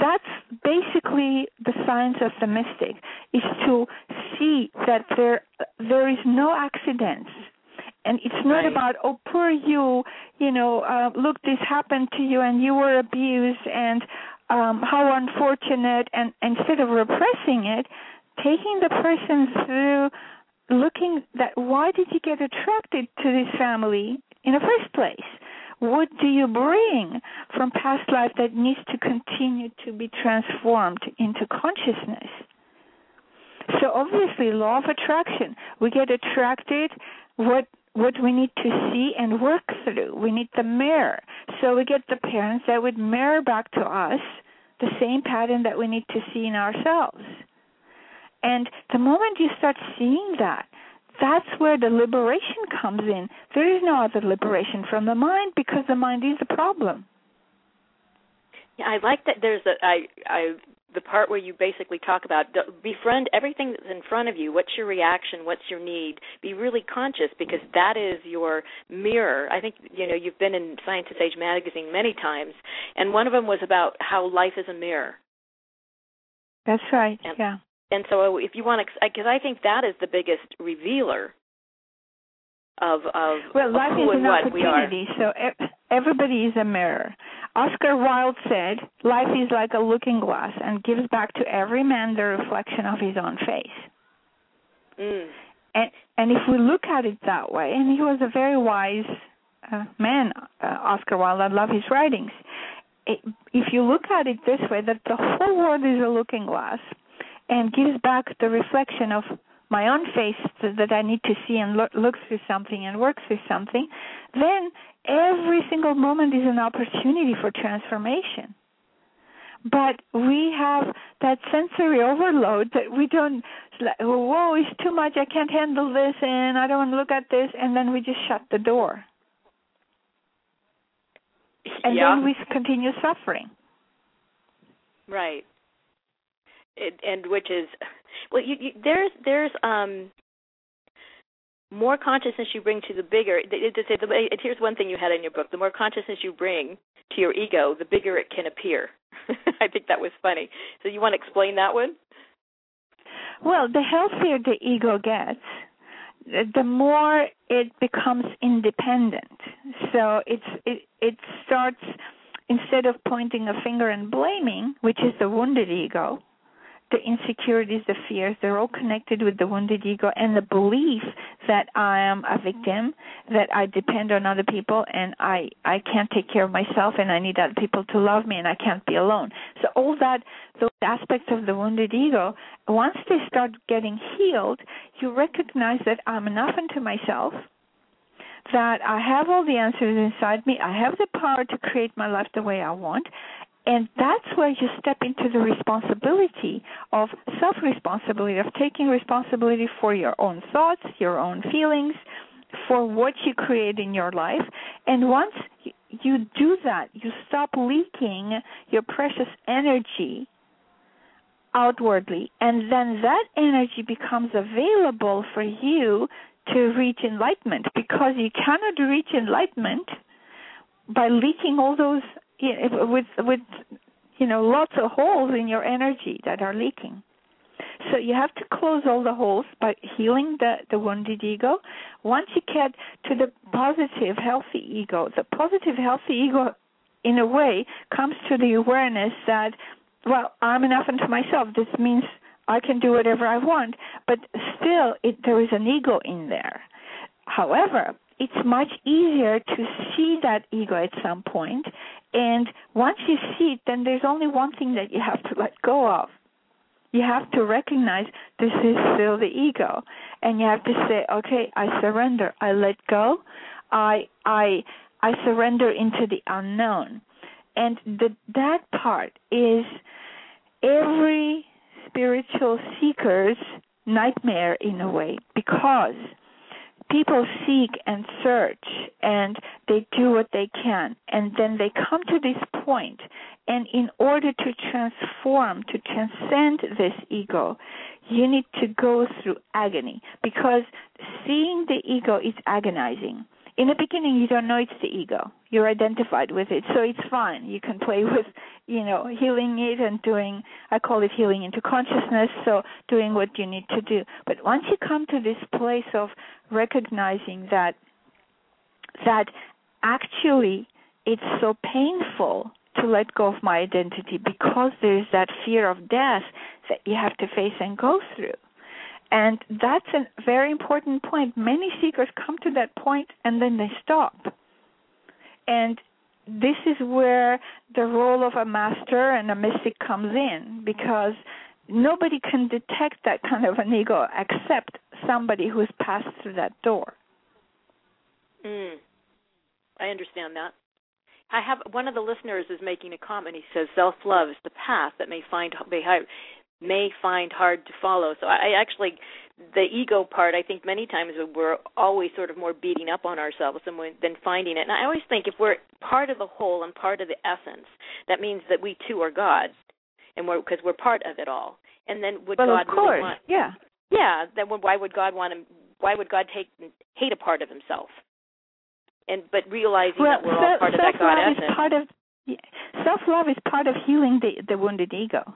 that's basically the science of the mystic is to see that there there is no accidents and it's not right. about oh poor you you know uh look this happened to you and you were abused and um how unfortunate and instead of repressing it taking the person through looking that why did you get attracted to this family in the first place? What do you bring from past life that needs to continue to be transformed into consciousness? So obviously law of attraction. We get attracted what what we need to see and work through. We need the mirror. So we get the parents that would mirror back to us the same pattern that we need to see in ourselves. And the moment you start seeing that, that's where the liberation comes in. There is no other liberation from the mind because the mind is the problem. Yeah, I like that. There's a I I the part where you basically talk about befriend everything that's in front of you. What's your reaction? What's your need? Be really conscious because that is your mirror. I think you know you've been in Science Age magazine many times, and one of them was about how life is a mirror. That's right. And, yeah. And so if you want to, because I think that is the biggest revealer of of, well, life who is and an what we are. opportunity. So everybody is a mirror. Oscar Wilde said, "Life is like a looking glass and gives back to every man the reflection of his own face." Mm. And and if we look at it that way, and he was a very wise uh, man, uh, Oscar Wilde. I love his writings. It, if you look at it this way, that the whole world is a looking glass and gives back the reflection of my own face that I need to see and look, look through something and work through something, then every single moment is an opportunity for transformation. But we have that sensory overload that we don't, like, oh, whoa, it's too much, I can't handle this, and I don't want to look at this, and then we just shut the door. And yeah. then we continue suffering. Right. It, and which is [LAUGHS] well you, you there's there's um more consciousness you bring to the bigger it, it, it, here's one thing you had in your book the more consciousness you bring to your ego the bigger it can appear. [LAUGHS] I think that was funny. So you want to explain that one? Well the healthier the ego gets the more it becomes independent. So it's it it starts instead of pointing a finger and blaming which is the wounded ego the insecurities, the fears, they're all connected with the wounded ego and the belief that I am a victim, that I depend on other people and I I can't take care of myself and I need other people to love me and I can't be alone. So all that those aspects of the wounded ego, once they start getting healed, you recognize that I'm enough unto myself that I have all the answers inside me. I have the power to create my life the way I want. And that's where you step into the responsibility of self responsibility, of taking responsibility for your own thoughts, your own feelings, for what you create in your life. And once you do that, you stop leaking your precious energy outwardly and then that energy becomes available for you to reach enlightenment because you cannot reach enlightenment by leaking all those with with you know lots of holes in your energy that are leaking. So you have to close all the holes by healing the the wounded ego. Once you get to the positive healthy ego the positive healthy ego in a way comes to the awareness that well i'm enough unto myself. This means i can do whatever i want but still it, there is an ego in there. However it's much easier to see that ego at some point and once you see it then there's only one thing that you have to let go of. You have to recognize this is still the ego. And you have to say okay i surrender. I let go. I i i surrender into the unknown. And the, that part is every spiritual seeker's nightmare in a way because people seek and search and they do what they can. And then they come to this point and in order to transform to transcend this ego you need to go through agony because seeing the ego is agonizing in the beginning you don't know it's the ego. You're identified with it. So it's fine. You can play [LAUGHS] with you know healing it and doing i call it healing into consciousness so doing what you need to do. But once you come to this place of recognizing that that actually it's so painful to let go of my identity because there's that fear of death that you have to face and go through and that's a very important point. Many seekers come to that point and then they stop. And this is where the role of a master and a mystic comes in because nobody can detect that kind of an ego except somebody who's passed through that door. Mm. I understand that. I have one of the listeners is making a comment. He says self-love is the path that may find may may find hard to follow. So I actually, the ego part, I think many times we're always sort of more beating up on ourselves than, than finding it. And I always think if we're part of the whole and part of the essence, that means that we too are God, and we're because we're part of it all. And then would well, God of course, really want? Yeah. Yeah. Then why would God want him? Why would God take hate a part of Himself? And but realizing well, that we're all part of that God essence. Part of, self love is part of healing the the wounded ego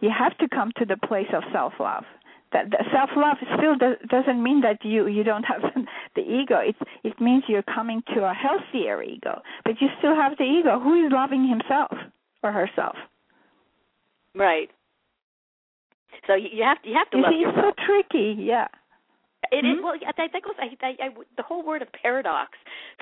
you have to come to the place of self love that, that self love still does, doesn't mean that you you don't have [LAUGHS] the ego it it means you're coming to a healthier ego but you still have the ego who is loving himself or herself right so you have to you have to you love see, yourself. it's so tricky yeah it mm-hmm. is well. I, that goes. I, I, I, the whole word of paradox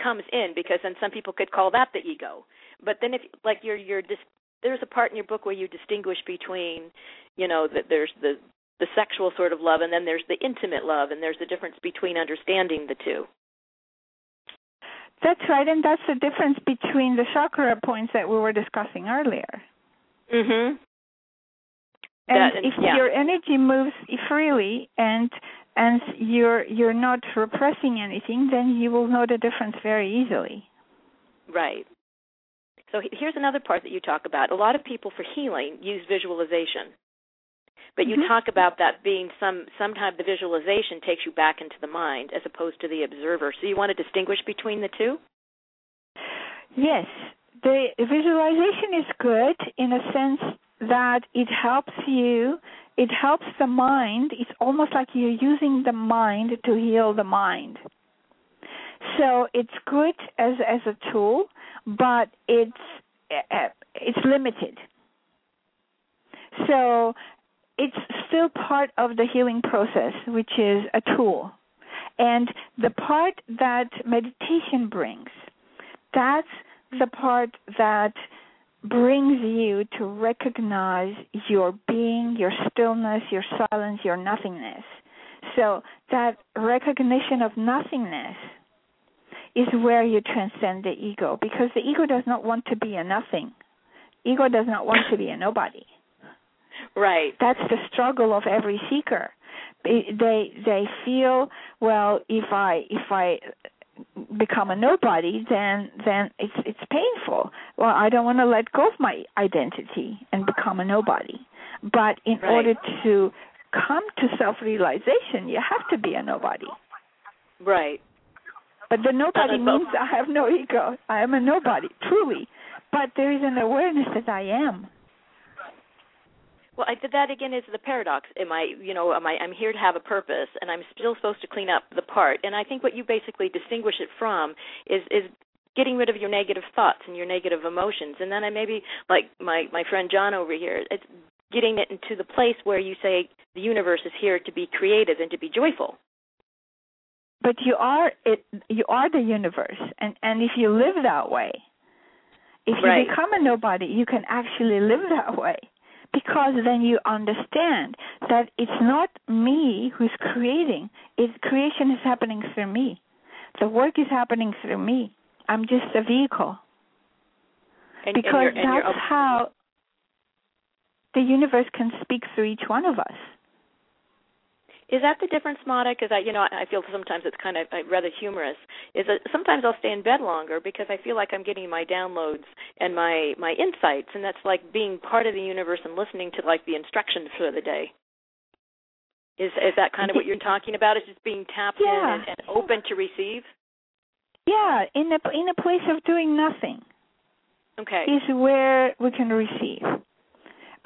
comes in because then some people could call that the ego. But then if like you're you're just there's a part in your book where you distinguish between, you know, that there's the the sexual sort of love and then there's the intimate love and there's a difference between understanding the two. That's right, and that's the difference between the chakra points that we were discussing earlier. Mhm. And that, if yeah. your energy moves freely and and you're you're not repressing anything, then you will know the difference very easily. Right. So here's another part that you talk about. A lot of people for healing use visualization. But you mm-hmm. talk about that being some sometimes the visualization takes you back into the mind as opposed to the observer. So you want to distinguish between the two? Yes. The visualization is good in a sense that it helps you it helps the mind. It's almost like you're using the mind to heal the mind. So it's good as as a tool, but it's uh, it's limited. So it's still part of the healing process, which is a tool. And the part that meditation brings, that's the part that brings you to recognize your being, your stillness, your silence, your nothingness. So that recognition of nothingness is where you transcend the ego because the ego does not want to be a nothing. Ego does not want to be a nobody. Right. That's the struggle of every seeker. They they feel well if I if I become a nobody then then it's it's painful. Well, I don't want to let go of my identity and become a nobody. But in Right. order to come to self-realization, you have to be a nobody. Right. But the nobody means I have no ego. I am a nobody, truly. But there is an awareness that I am. Well, I, that again is the paradox. Am I, you know, am I? I'm here to have a purpose, and I'm still supposed to clean up the part. And I think what you basically distinguish it from is is getting rid of your negative thoughts and your negative emotions. And then I maybe like my my friend John over here, it's getting it into the place where you say the universe is here to be creative and to be joyful. But you are it. You are the universe, and and if you live that way, if you Right. become a nobody, you can actually live that way. Because then you understand that it's not me who's creating. It creation is happening through me. The work is happening through me. I'm just a vehicle. And, because and you're, and you're that's how the universe can speak through each one of us. Is that the difference, Mata? Because I, you know, I feel sometimes it's kind of uh, rather humorous. Is that sometimes I'll stay in bed longer because I feel like I'm getting my downloads and my my insights, and that's like being part of the universe and listening to like the instructions for the day. Is is that kind of what you're talking about? Is just being tapped Yeah. in and, and open to receive? Yeah, in a in a place of doing nothing. Okay. is where we can receive.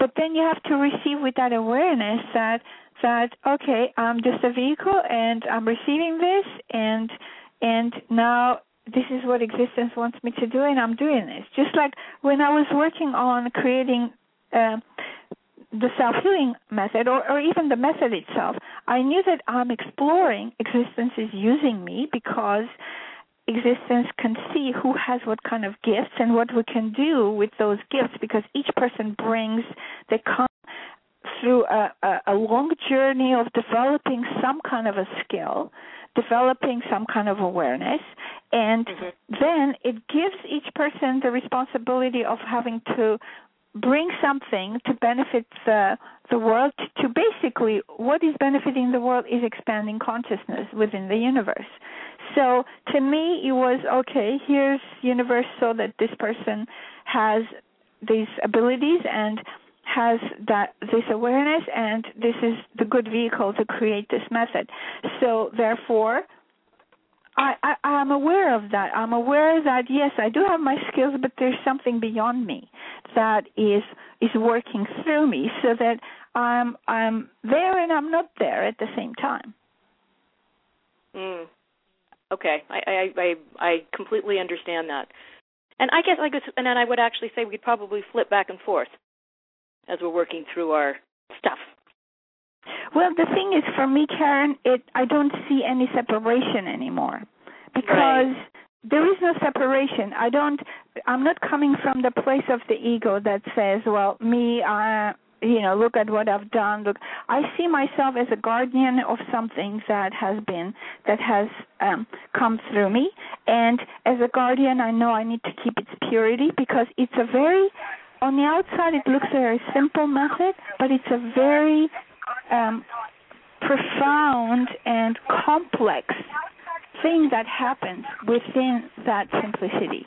But then you have to receive with that awareness that that okay, I'm just a vehicle and I'm receiving this and and now this is what existence wants me to do and I'm doing this. Just like when I was working on creating uh, the self healing method or, or even the method itself, I knew that I'm exploring existence is using me because existence can see who has what kind of gifts and what we can do with those gifts because each person brings they come through a, a, a long journey of developing some kind of a skill developing some kind of awareness and Mhm. then it gives each person the responsibility of having to bring something to benefit the the world to basically what is benefiting the world is expanding consciousness within the universe so to me it was okay here's universe so that this person has these abilities and has that this awareness and this is the good vehicle to create this method so therefore I, I I'm aware of that. I'm aware that yes, I do have my skills, but there's something beyond me that is is working through me, so that I'm I'm there and I'm not there at the same time. Mm. Okay, I, I I I completely understand that, and I guess I guess, and then I would actually say we could probably flip back and forth as we're working through our stuff. Well, the thing is, for me, Karen, it I don't see any separation anymore because Right. there is no separation. I don't. I'm not coming from the place of the ego that says, "Well, me, uh, you know, look at what I've done." Look, I see myself as a guardian of something that has been that has um, come through me, and as a guardian, I know I need to keep its purity because it's a very on the outside it looks a very simple method, but it's a very um, profound and complex thing that happens within that simplicity.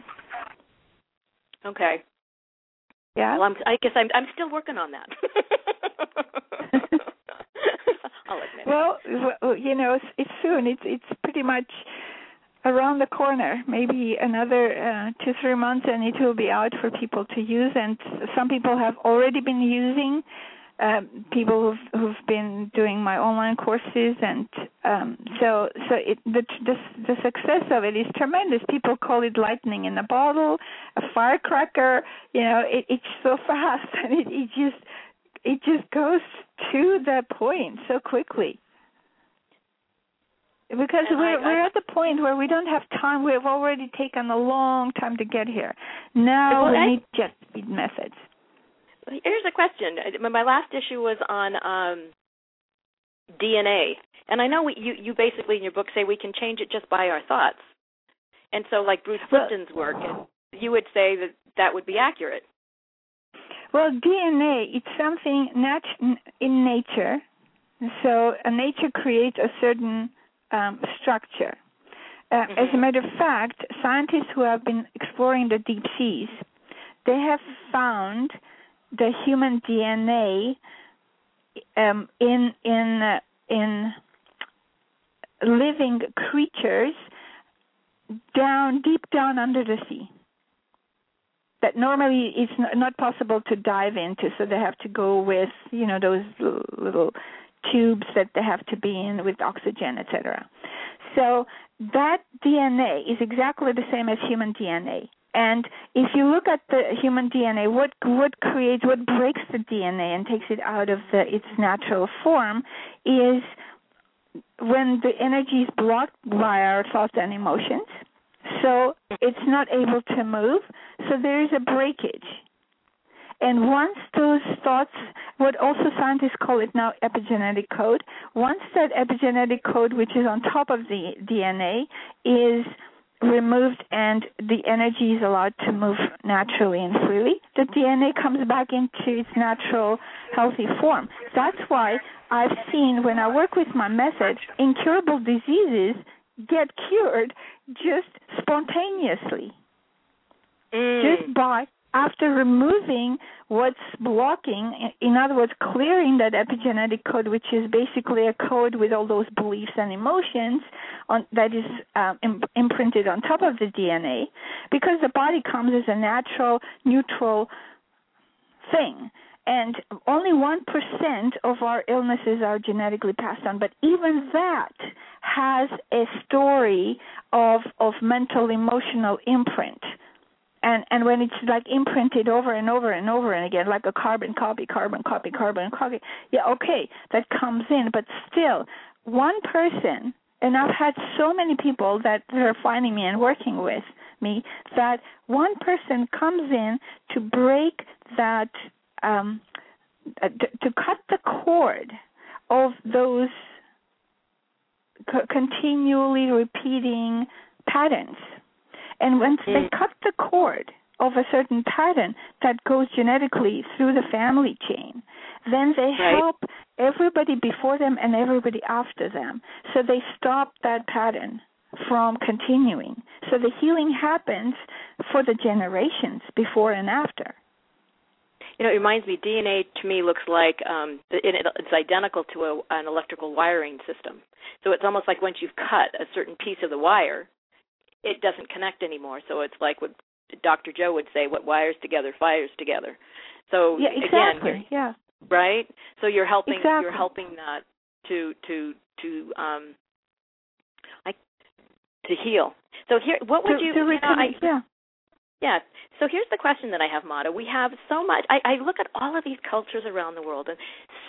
Okay. Yeah. Well, I'm, I guess I'm I'm still working on that. [LAUGHS] I'll admit. well, well, you know, it's, it's soon. It's it's pretty much around the corner. Maybe another uh, two three months, and it will be out for people to use. And some people have already been using. Um, people who've, who've been doing my online courses, and um, so so it, the, the the success of it is tremendous. People call it lightning in a bottle, a firecracker. You know, it, it's so [LAUGHS] fast, and it, it just it just goes to the point so quickly because And we're I- we're I- at the point where we don't have time. We've already taken a long time to get here. Now Well, we I- need jet speed methods. Here's a question. My last issue was on um, DNA, and I know we, you you basically in your book say we can change it just by our thoughts. And so, like Bruce Well- Lipton's work, you would say that that would be accurate. Well, DNA it's something nat- in nature. So nature creates a certain um, structure. Uh, As a Mhm. matter of fact, scientists who have been exploring the deep seas, they have found the human DNA um, in in uh, in living creatures down deep down under the sea that normally it's not possible to dive into so they have to go with you know those little tubes that they have to be in with oxygen etc so that dna is exactly the same as human dna and if you look at the human dna what what creates what breaks the dna and takes it out of the, its natural form is when the energy is blocked by our thoughts and emotions so it's not able to move. So there is a breakage. And once those thoughts, what also scientists call it now epigenetic code, once that epigenetic code, which is on top of the DNA, is removed and the energy is allowed to move naturally and freely, the DNA comes back into its natural, healthy form. That's why I've seen when I work with my method, incurable diseases get cured just spontaneously. Mm. Just by after removing what's blocking, in other words, clearing that epigenetic code, which is basically a code with all those beliefs and emotions on, that is um, imprinted on top of the DNA, because the body comes as a natural, neutral thing. And only 1% of our illnesses are genetically passed on. But even that has a story of of mental emotional imprint and and when it's like imprinted over and over and over and again like a carbon copy carbon copy carbon copy yeah okay that comes in but still one person and I've had so many people that are finding me and working with me that one person comes in to break that um, uh, to, to cut the cord of those co- continually repeating patterns. And once mm. they cut the cord of a certain pattern that goes genetically through the family chain, then they right. help everybody before them and everybody after them. So they stop that pattern from continuing. So the healing happens for the generations before and after you know, it reminds me. DNA to me looks like um, it, it's identical to a, an electrical wiring system. So it's almost like once you've cut a certain piece of the wire, it doesn't connect anymore. So it's like what Dr. Joe would say: "What wires together, fires together." So yeah, exactly. again, yeah, right. So you're helping. Exactly. You're helping that to to to um, like to heal. So here, what would to, you? To you know, I, yeah. Yeah. So here's the question that I have, Mata. We have so much. I, I look at all of these cultures around the world and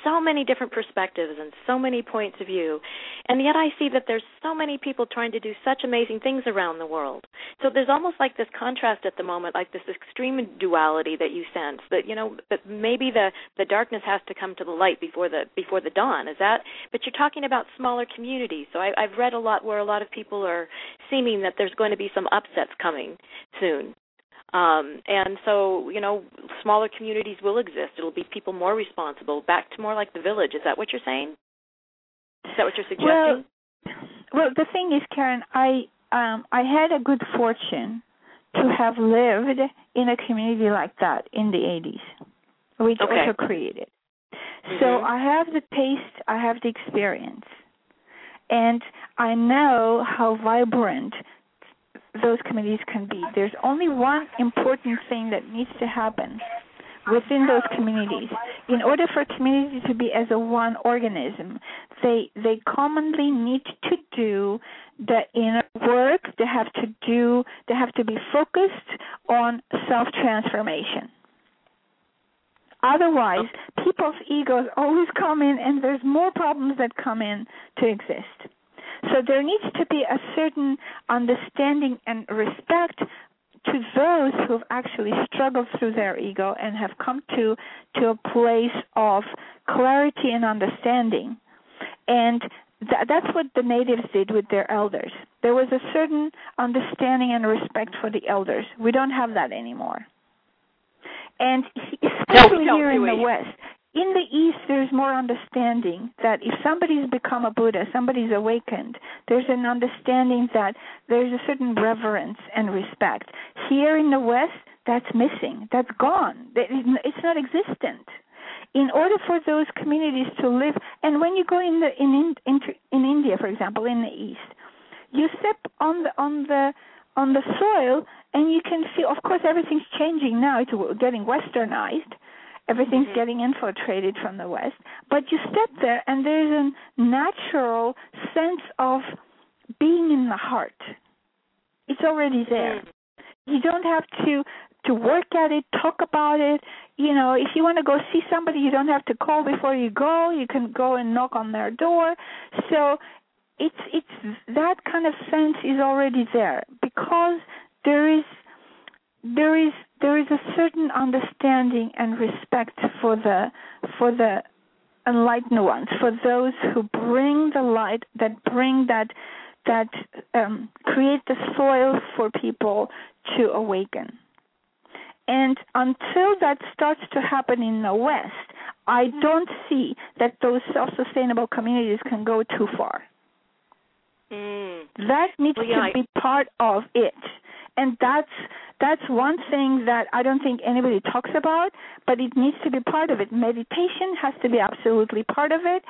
so many different perspectives and so many points of view, and yet I see that there's so many people trying to do such amazing things around the world. So there's almost like this contrast at the moment, like this extreme duality that you sense. That you know, that maybe the the darkness has to come to the light before the before the dawn. Is that? But you're talking about smaller communities. So I, I've read a lot where a lot of people are seeming that there's going to be some upsets coming soon um, and so, you know, smaller communities will exist. It'll be people more responsible, back to more like the village. Is that what you're saying? Is that what you're suggesting? Well, well the thing is, Karen, I um, I had a good fortune to have lived in a community like that in the 80s, which okay. also created. Mm-hmm. So I have the taste, I have the experience, and I know how vibrant those committees can be. There's only one important thing that needs to happen within those communities. In order for a community to be as a one organism, they they commonly need to do the inner work. They have to do they have to be focused on self transformation. Otherwise, people's egos always come in, and there's more problems that come in to exist. So there needs to be a certain understanding and respect to those who've actually struggled through their ego and have come to to a place of clarity and understanding. And th- that's what the natives did with their elders. There was a certain understanding and respect for the elders. We don't have that anymore. And especially no, here in the West, in the East, there's more understanding that if somebody's become a Buddha, somebody's awakened, there's an understanding that there's a certain reverence and respect. Here in the West, that's missing. That's gone. It's not existent. in order for those communities to live, and when you go in the in in in India, for example, in the east, you step on the on the on the soil and you can feel of course everything's changing now it's getting westernized everything's Mhm. getting infiltrated from the west. But you step there and there's a natural sense of being in the heart. It's already there. Mm. you don't have to to work at it talk about it. You know if you want to go see somebody you don't have to call before you go. You can go and knock on their door. So it's it's that kind of sense is already there. Because there is there is there is a certain understanding and respect for the for the enlightened ones for those who bring the light that bring that that um, create the soil for people to awaken. And until that starts to happen in the west i don't see that those self-sustainable communities can go too far. Mm. that needs Well, yeah, to I- be part of it and that's that's one thing that i don't think anybody talks about but it needs to be part of it. Meditation has to be absolutely part of it.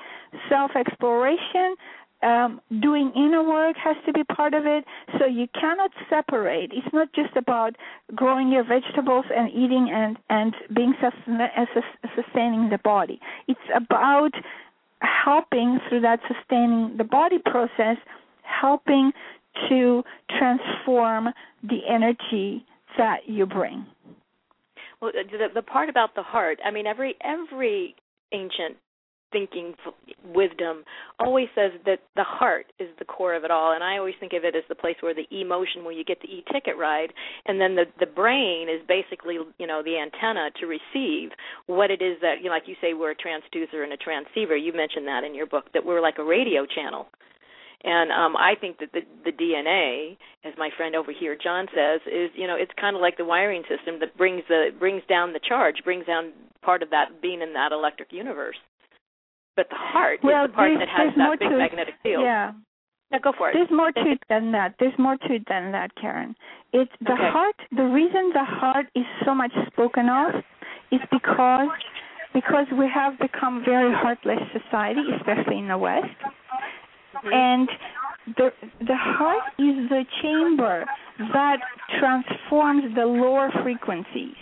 Self exploration um, doing inner work has to be part of it. So you cannot separate. It's not just about growing your vegetables and eating and and being sustain- uh, sustaining the body. It's about helping through that sustaining the body process helping to transform the energy that you bring. Well, uh, the, the part about the heart. I mean, every every ancient thinking wisdom always says that the heart is the core of it all, and I always think of it as the place where the emotion, where you get the e-ticket ride, and then the the brain is basically you know the antenna to receive what it is that you know, like you say, we're a transducer and a transceiver. You mentioned that in your book that we're like a radio channel. And um, I think that the, the DNA, as my friend over here John says, is you know it's kind of like the wiring system that brings the brings down the charge, brings down part of that being in that electric universe. But the heart well, is the part that has that big to magnetic field. Yeah. Now go for it. There's more to [LAUGHS] it than that. There's more to it than that, Karen. It's the Okay. heart. The reason the heart is so much spoken of is because because we have become very heartless society, especially in the West. Mhm. And the the heart is the chamber that transforms the lower frequencies,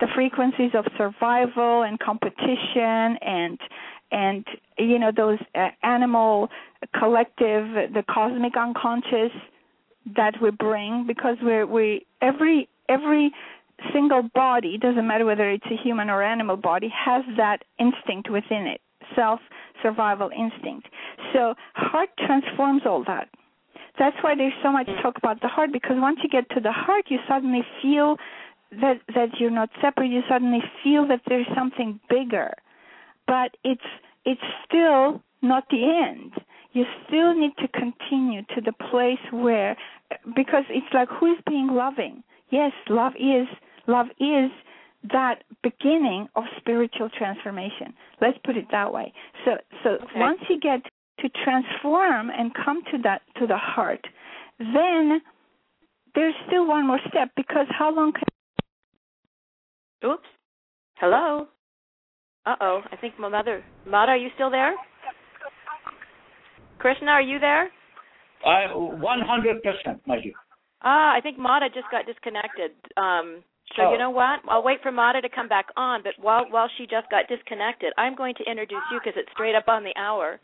the frequencies of survival and competition and and you know those uh, animal collective, the cosmic unconscious that we bring because we're we every every single body doesn't matter whether it's a human or animal body has that instinct within it self survival instinct. So heart transforms all that. That's why there's so much talk about the heart because once you get to the heart you suddenly feel that that you're not separate. You suddenly feel that there's something bigger. But it's it's still not the end. You still need to continue to the place where because it's like who is being loving? Yes love is love is that beginning of spiritual transformation let's put it that way so so Okay. once you get to transform and come to that to the heart then there's still one more step because how long can Oops. Hello. Uh oh. I think my mother. Mata, are you still there? Krishna, are you there? I 100%, my dear. Ah, I think Mata just got disconnected. Um, so Oh. you know what? I'll wait for Mata to come back on. But while while she just got disconnected, I'm going to introduce you because it's straight up on the hour.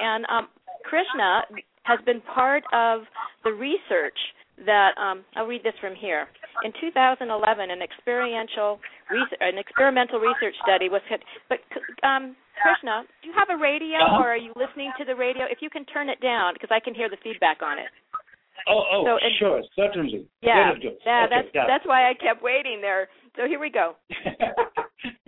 And um, Krishna has been part of the research that um, I'll read this from here. In 2011, an experiential res- an experimental research study was. But um, Krishna, do you have a radio Uh-huh. or are you listening to the radio? If you can turn it down, because I can hear the feedback on it. Oh, oh, So, and- sure, certainly. Yeah, yeah, Okay, that's that's why I kept waiting there. So here we go. [LAUGHS]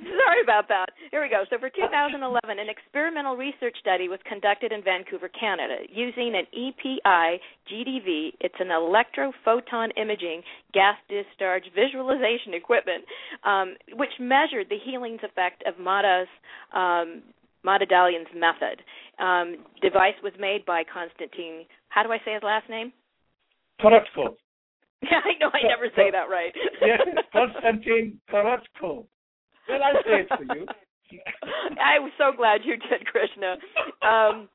Sorry about that. Here we go. So for 2011, an experimental research study was conducted in Vancouver, Canada, using an EPI GDV. It's an electrophoton imaging gas discharge visualization equipment, um, which measured the healing effect of Mata's um, Mata Dalian's method. Um, device was made by Konstantin. How do I say his last name? Korotkov. [LAUGHS] Yeah, I know I never say that right. [LAUGHS] Yes, Konstantin Korotkov. Well, I'll say it for you. [LAUGHS] I was so glad you did, Krishna. Um,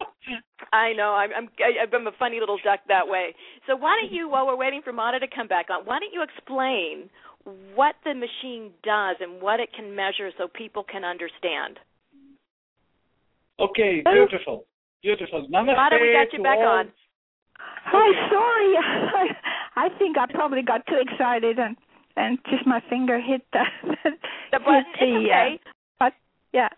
I know I'm I'm I'm a funny little duck that way. So why don't you, while we're waiting for Mata to come back on, why don't you explain what the machine does and what it can measure so people can understand? Okay, beautiful, beautiful. Namaste Mata, we got you back all. on. Hi, sorry. [LAUGHS] I think I probably got too excited and and just my finger hit the The [LAUGHS] button. hit the, It's okay. uh, but yeah.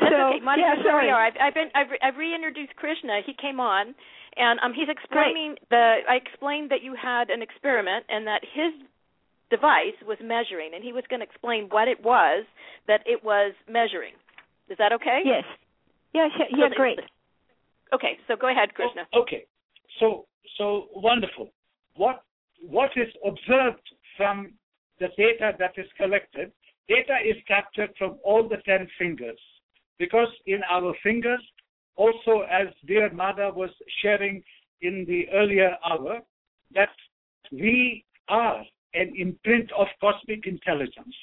That's so okay. Mata, yeah, here we sorry. are. I've, I've been I've, re- I've reintroduced Krishna. He came on, and um, he's explaining the. I explained that you had an experiment and that his device was measuring, and he was going to explain what it was that it was measuring. Is that okay? Yes. Yeah, yeah, So yeah the- great. Okay, so go ahead, Krishna. Oh, okay, so so wonderful. What what is observed from the data that is collected? Data is captured from all the ten fingers because in our fingers, also as dear Mata was sharing in the earlier hour, that we are an imprint of cosmic intelligence.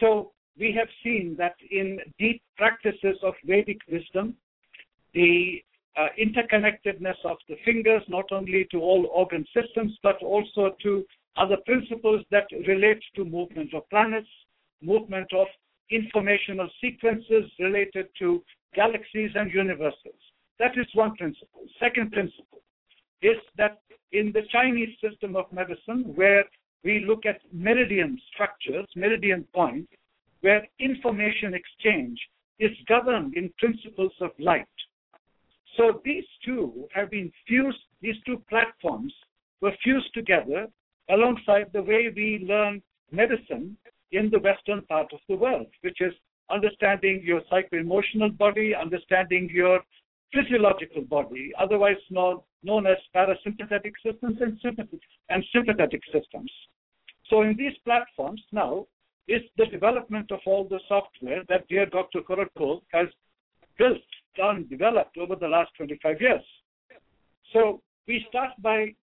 So we have seen that in deep practices of Vedic wisdom, the uh, interconnectedness of the fingers, not only to all organ systems, but also to other principles that relate to movement of planets, movement of informational sequences related to galaxies and universes. That is one principle. Second principle is that in the Chinese system of medicine, where we look at meridian structures, meridian points, where information exchange is governed in principles of light. So these two have been fused, these two platforms were fused together alongside the way we learn medicine in the Western part of the world, which is understanding your psycho-emotional body, understanding your physiological body, otherwise known, known as parasympathetic systems and sympathetic, and sympathetic systems. So in these platforms now is the development of all the software that dear Dr. Korotkov has built, done, developed over the last 25 years. So we start by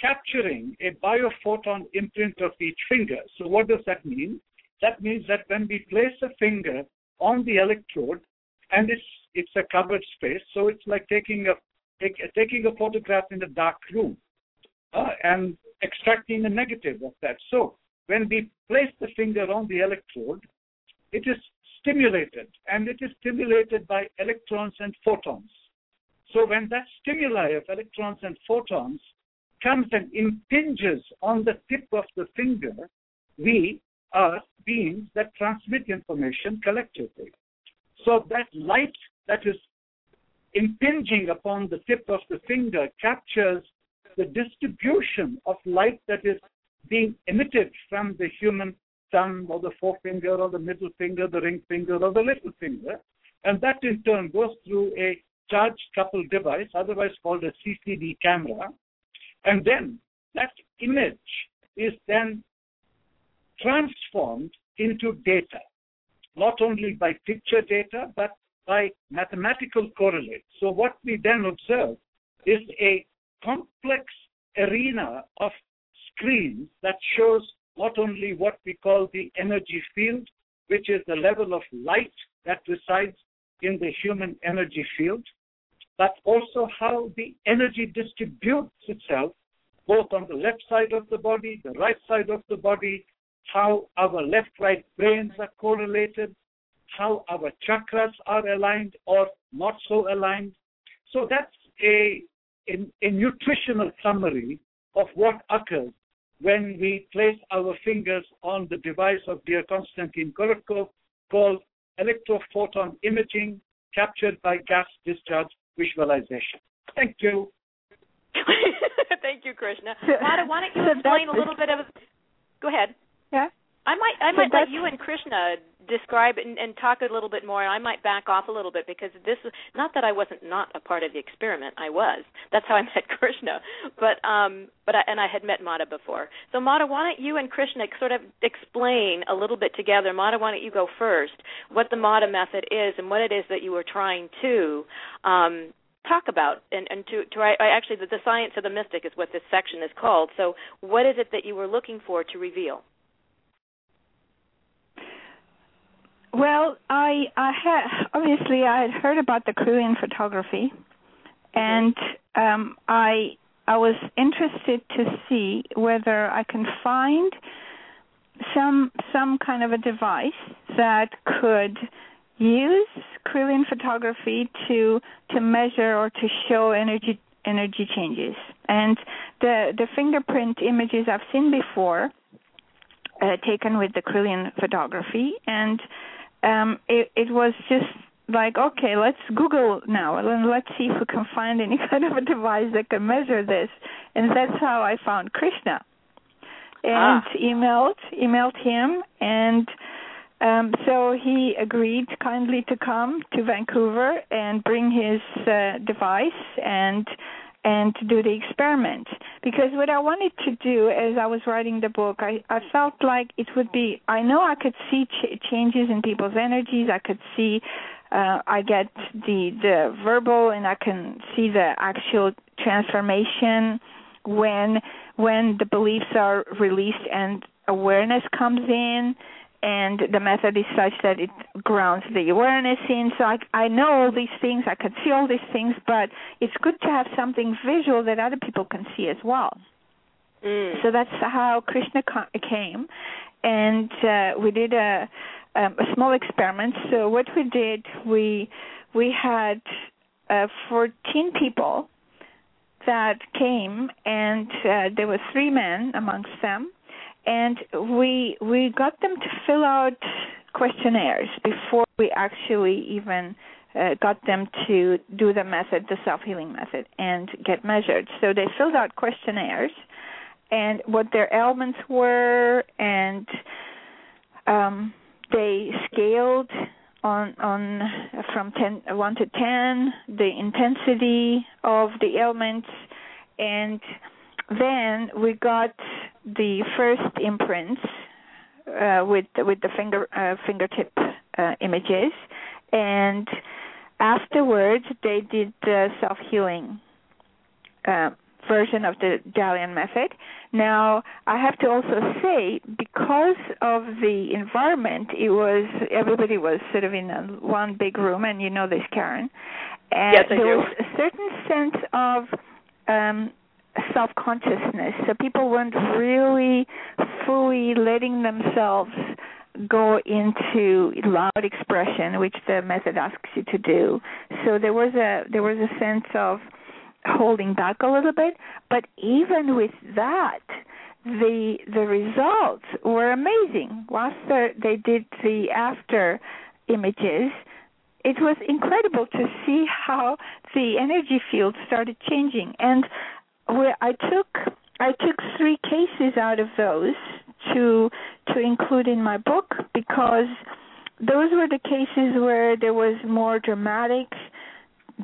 capturing a biophoton imprint of each finger. So what does that mean? That means that when we place a finger on the electrode, and it's it's a covered space, so it's like taking a take, taking a photograph in a dark room uh, and extracting a negative of that. So when we place the finger on the electrode, it is stimulated, and it is stimulated by electrons and photons. So when that stimuli of electrons and photons comes and impinges on the tip of the finger, we are beings that transmit information collectively. So that light that is impinging upon the tip of the finger captures the distribution of light that is being emitted from the human thumb or the forefinger or the middle finger, the ring finger or the little finger. And that in turn goes through a charge coupled device, otherwise called a CCD camera. And then that image is then transformed into data, not only by picture data, but by mathematical correlates. So what we then observe is a complex arena of screens that shows not only what we call the energy field, which is the level of light that resides in the human energy field, but also how the energy distributes itself both on the left side of the body, the right side of the body, how our left right brains are correlated, how our chakras are aligned or not so aligned. So that's a, a, a nutritional summary of what occurs when we place our fingers on the device of dear Konstantin Korotkov called electrophoton imaging captured by gas discharge visualization. Thank you. [LAUGHS] Thank you, Krishna. Mata, why don't you [LAUGHS] explain a little bit of? Go ahead. Yeah. I might I So might let you and Krishna describe and, and talk a little bit more. I might back off a little bit because this is not that I wasn't not a part of the experiment. I was. That's how I [LAUGHS] met Krishna. But um but I, and I had met Mata before. So Mata, why don't you and Krishna sort of explain a little bit together? Mata, why don't you go first? What the Mata method is and what it is that you were trying to um talk about and, and to, to I, I actually the, the science of the mystic is what this section is called. So what is it that you were looking for to reveal? Well, I I had obviously I had heard about the Kirlian photography, and um, I I was interested to see whether I can find some some kind of a device that could use Kirlian photography to to measure or to show energy energy changes. And the the fingerprint images I've seen before, uh, taken with the Kirlian photography, and um, it, it was just like, okay, let's Google now and let's see if we can find any [LAUGHS] kind of a device that can measure this. And that's how I found Krishna. And Ah. emailed emailed him and um, so he agreed kindly to come to Vancouver and bring his uh, device and and to do the experiment. Because what I wanted to do as I was writing the book, I, I felt like it would be. I know I could see ch- changes in people's energies. I could see. Uh, I get the the verbal, and I can see the actual transformation when when the beliefs are released and awareness comes in and the method is such that it grounds the awareness in. So I, I know all these things, I can see all these things, but it's good to have something visual that other people can see as well. Mm. So that's how Krishna came, and uh, we did a, um, a small experiment. So what we did, we we had uh, 14 people that came, and uh, there were three men amongst them, and we we got them to fill out questionnaires before we actually even uh, got them to do the method, the self healing method, and get measured. So they filled out questionnaires and what their ailments were, and um, they scaled on on from 10 1 to 10 the intensity of the ailments and then we got the first imprints uh, with with the finger uh, fingertip uh, images and afterwards they did the self healing uh, version of the Dalian method. Now, I have to also say, because of the environment, it was everybody was sort of in a, one big room, and you know this, Karen. And Yes, I there do. was a certain sense of um, self-consciousness, so people weren't really fully letting themselves go into loud expression, which the method asks you to do. So there was a there was a sense of holding back a little bit, but even with that, the the results were amazing. After they did the after images, it was incredible to see how the energy field started changing. And where I took I took three cases out of those to to include in my book because those were the cases where there was more dramatic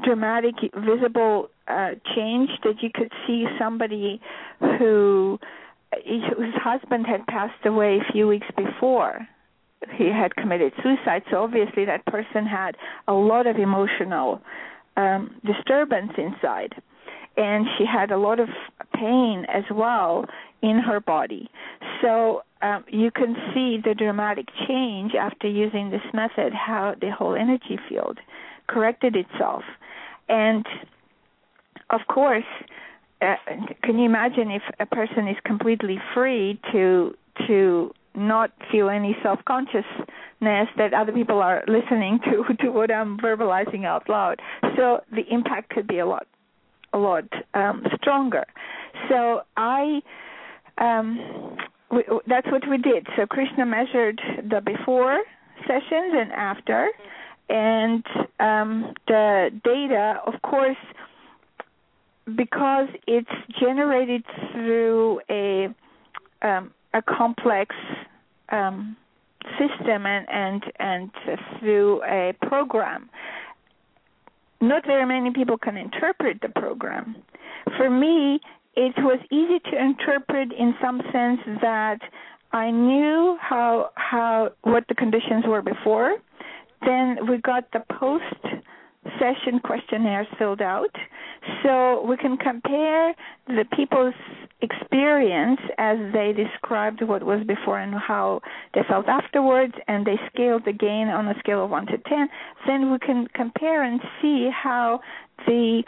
dramatic visible uh, change that you could see somebody who whose husband had passed away a few weeks before he had committed suicide. So obviously that person had a lot of emotional um disturbance inside and she had a lot of pain as well in her body. So um, you can see the dramatic change after using this method how the whole energy field corrected itself. And of course uh, can you imagine if a person is completely free to to not feel any self consciousness that other people are listening to [LAUGHS] to what I'm verbalizing out loud? So the impact could be a lot a lot um, stronger so I um we, that's what we did so Krishna measured the before sessions and after and um, the data, of course, because it's generated through a um, a complex um, system and and and through a program. Not very many people can interpret the program. For me, it was easy to interpret in some sense that I knew how how what the conditions were before then we got the post session questionnaires filled out. So we can compare the people's experience as they described what was before and how they felt afterwards and they scaled the gain on a scale of 1 to 10 then we can compare and see how the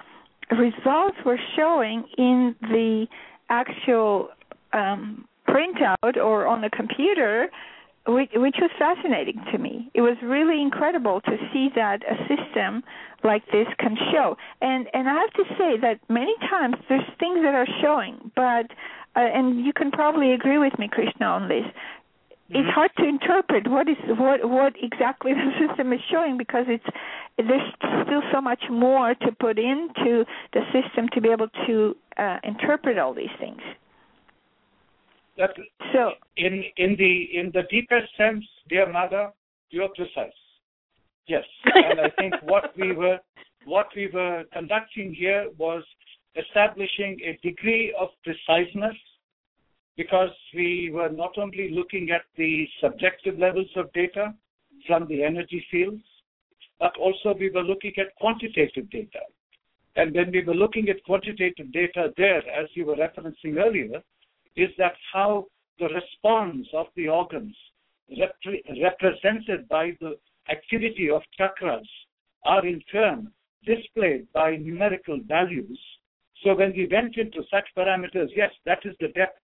results were showing in the actual um, printout or on the computer which, which was fascinating to me. It was really incredible to see that a system like this can show. And and I have to say that many times there's things that are showing, but uh, and you can probably agree with me, Krishna, on this. Mm-hmm. It's hard to interpret what is what what exactly [LAUGHS] the system is showing because it's there's still so much more to put into the system to be able to uh, interpret all these things. That so in in the in the deepest sense, dear mother, you are precise. Yes, [LAUGHS] and I think what we were what we were conducting here was establishing a degree of preciseness because we were not only looking at the subjective levels of data from the energy fields, but also we were looking at quantitative data. And when we were looking at quantitative data there, as you were referencing earlier, is that how the response of the organs rep- represented by the activity of chakras are in turn displayed by numerical values. So when we went into such parameters, yes, that is the depth,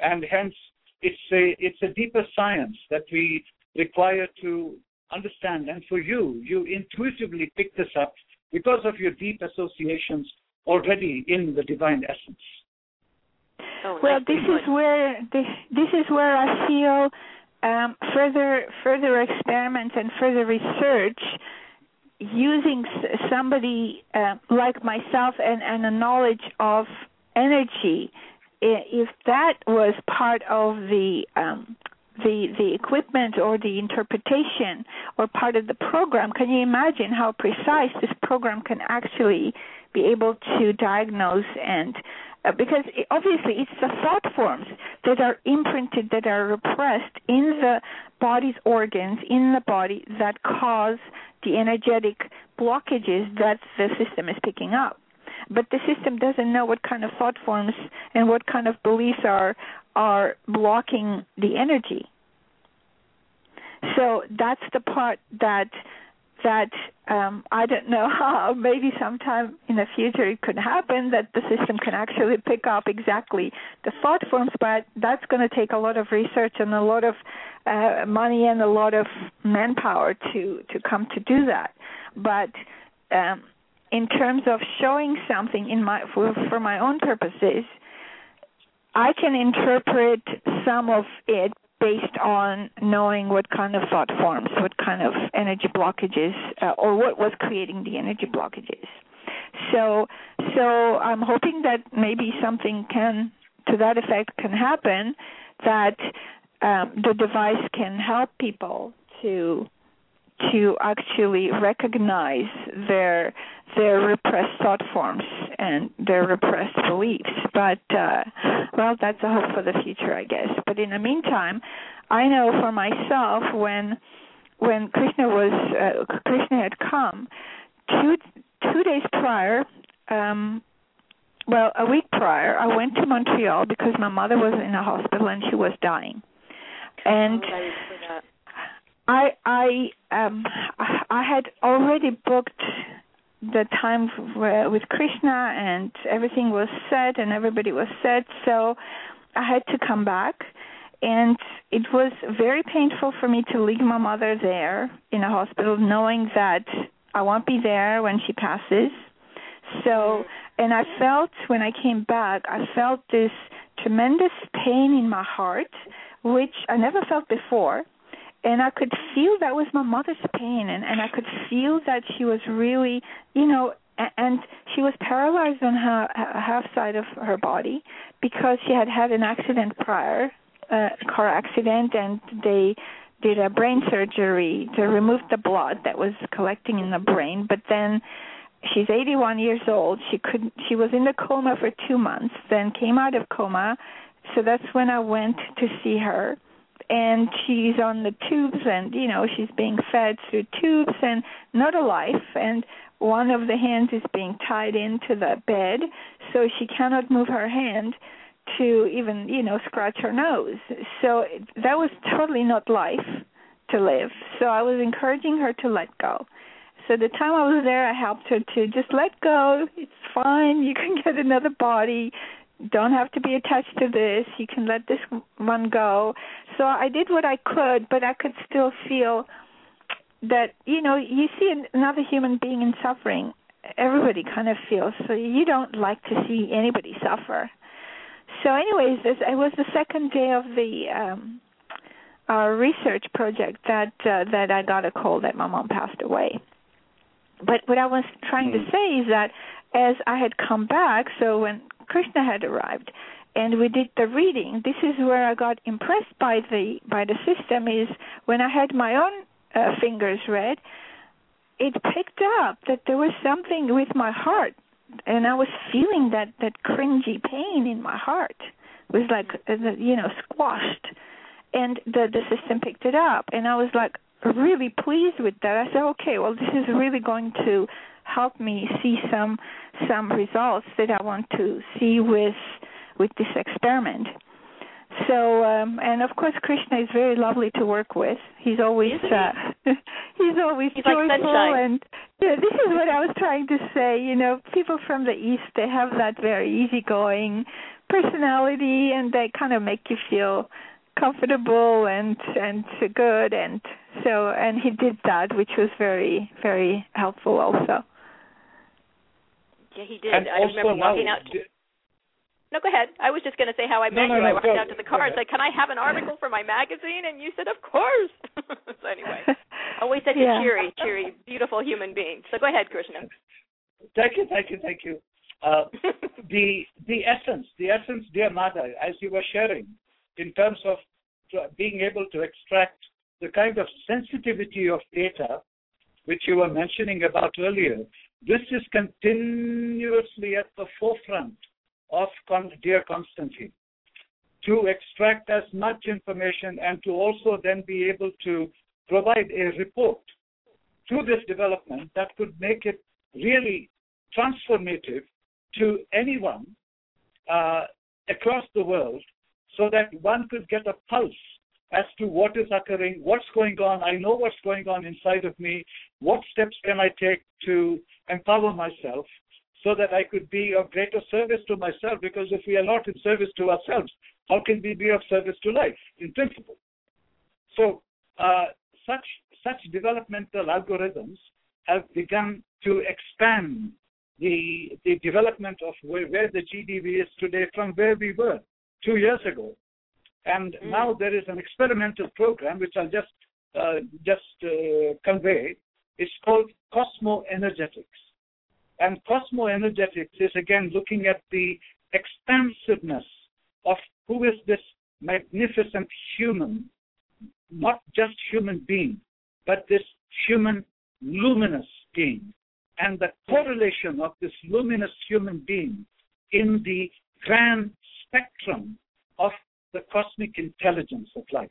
and hence it's a it's a deeper science that we require to understand. And for you, you intuitively pick this up because of your deep associations already in the divine essence. Oh, well, this is where this this is where I feel um, further further experiments and further research using somebody uh, like myself and, and a knowledge of energy. If that was part of the um, the the equipment or the interpretation or part of the program can you imagine how precise this program can actually be able to diagnose and uh, because obviously it's the thought forms that are imprinted, that are repressed in the body's organs, in the body, that cause the energetic blockages that the system is picking up. But the system doesn't know what kind of thought forms and what kind of beliefs are are blocking the energy. So that's the part that that um, I don't know [LAUGHS] how maybe sometime in the future it could happen that the system can actually pick up exactly the thought forms, but that's going to take a lot of research and a lot of uh, money and a lot of manpower to to come to do that. But um, in terms of showing something in my for, for my own purposes, I can interpret some of it based on knowing what kind of thought forms, what kind of energy blockages, uh, or what was creating the energy blockages. So, so I'm hoping that maybe something can, to that effect, can happen, that um, the device can help people to to actually recognize their their repressed thought forms and their repressed beliefs. But uh, well, that's a hope for the future, I guess. But in the meantime, I know for myself when when Krishna was uh, Krishna had come two two days prior. Um, well, a week prior, I went to Montreal because my mother was in a hospital and she was dying. And oh, I I um I had already booked the time with Krishna and everything was set and everybody was set so I had to come back. And it was very painful for me to leave my mother there in a hospital knowing that I won't be there when she passes. So and I felt when I came back I felt this tremendous pain in my heart which I never felt before and I could feel that was my mother's pain, and and I could feel that she was really, you know, and she was paralyzed on her half side of her body because she had had an accident prior, a car accident, and they did a brain surgery to remove the blood that was collecting in the brain, but then she's 81 years old. She could she was in the coma for 2 months, then came out of coma. So that's when I went to see her and she's on the tubes and you know she's being fed through tubes and not alive and one of the hands is being tied into the bed so she cannot move her hand to even you know scratch her nose. So that was totally not life to live. So i was encouraging her to let go. So the time i was there i helped her to just let go. It's fine. You can [LAUGHS] get another body don't have to be attached to this. You can let this one go. So i did what i could but i could still feel that you know you see another human being in suffering everybody kind of feels. So you don't like to see anybody suffer. So anyways this it was the second day of the um our research project that uh, that I got a call that my mom passed away. But what I was trying mm. to say is that as I had come back so when Krishna had arrived and we did the reading. This is where I got impressed by the by the system is when I had my own uh, fingers read it picked up that there was something with my heart and I was feeling that that cringy pain in my heart. Was like uh, you know squashed. And the the system picked it up and I was like really pleased with that. I said okay well this is really going to help me see some some results that I want to see with with this experiment. So um and of course krishna is very lovely to work with. He's always uh [LAUGHS] he's always he's joyful like and yeah this is what i was trying to say you know people from the east they have that very easygoing personality and they kind of make you feel comfortable and and good and so and he did that which was very very helpful also yeah he did and i remember walking out no, go ahead. I was just going to say how I met no, you. No, I walked go, out to the car and said, "Can I have an article for my magazine?" And you said, "Of course." [LAUGHS] so anyway, always such yeah. a cheery, cheery, beautiful human being. So go ahead, Krishna. Thank you, thank you, thank you. Uh, [LAUGHS] the the essence, the essence, dear mother, as you were sharing, in terms of being able to extract the kind of sensitivity of data which you were mentioning about earlier, this is continuously at the forefront of dear Konstantin. To extract as much information and to also then be able to provide a report to this development that could make it really transformative to anyone uh, across the world so that one could get a pulse as to what is occurring, what's going on. I know what's going on inside of me. What steps can I take to empower myself? so that I could be of greater service to myself. Because if we are not in service to ourselves, how can we be of service to life in principle? So uh, such such developmental algorithms have begun to expand the the development of where, where the GDV is today from where we were two years ago. And mm. now there is an experimental program which I'll just uh, just uh, convey. It's called Cosmo Energetics and Cosmo Energetics is again looking at the expansiveness of who is this magnificent human, not just human being, but this human luminous being, and the correlation of this luminous human being in the grand spectrum of the cosmic intelligence of life,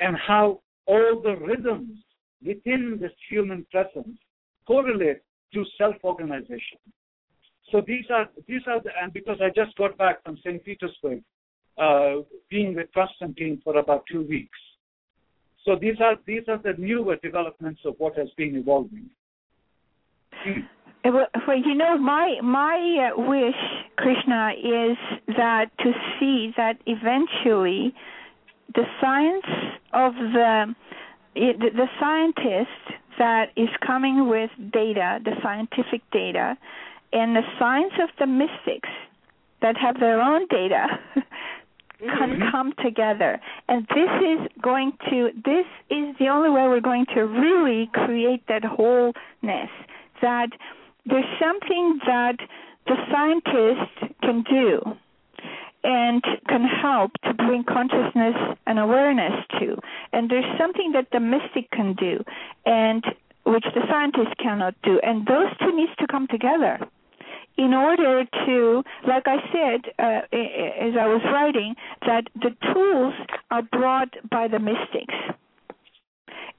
and how all the rhythms within this human presence correlate to self-organization. So these are these are the and because I just got back from St. Petersburg, uh, being with Konstantin for about two weeks. So these are these are the newer developments of what has been evolving. Hmm. Well, you know, my my uh, wish, Krishna, is that to see that eventually the science of the the, the scientist that is coming with data, the scientific data, and the science of the mystics that have their own data [LAUGHS] can mm-hmm. come together. And this is going to, this is the only way we're going to really create that wholeness. That there's something that the scientist can do and can help to bring consciousness and awareness to. And there's something that the mystic can do, and which the scientist cannot do. And those two needs to come together in order to, like I said uh, as I was writing, that the tools are brought by the mystics.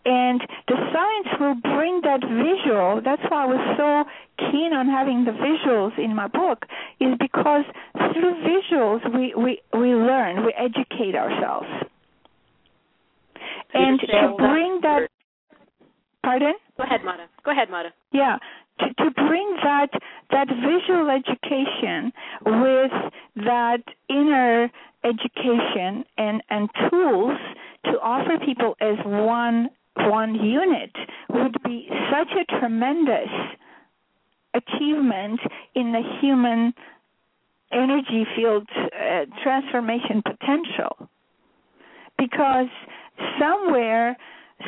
And the science will bring that visual. That's why i was so keen on having the visuals in my book is because through visuals we we we learn we educate ourselves. And to bring that pardon? Go ahead mata. Go ahead mata. Yeah. To, to bring that that visual education with that inner education and and tools to offer people as one one unit would be such a tremendous achievement in the human energy field uh, transformation potential. Because somewhere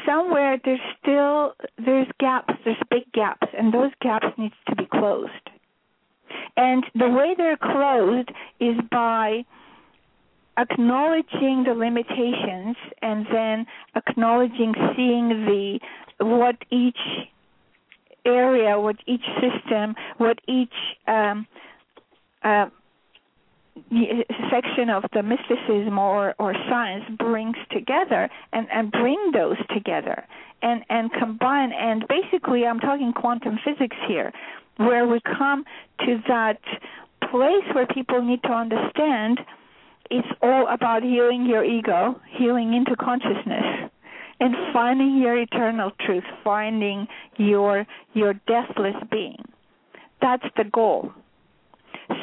somewhere there's still there's gaps there's big gaps and those gaps need to be closed. And the way they're closed is by acknowledging the limitations and then acknowledging seeing the what each area what each system what each um, uh, section of the mysticism or, or science brings together and, and bring those together and, and combine. And basically I'm talking quantum physics here where we come to that place where people need to understand it's all about healing your ego, healing into consciousness and finding your eternal truth, finding your your deathless being. That's the goal.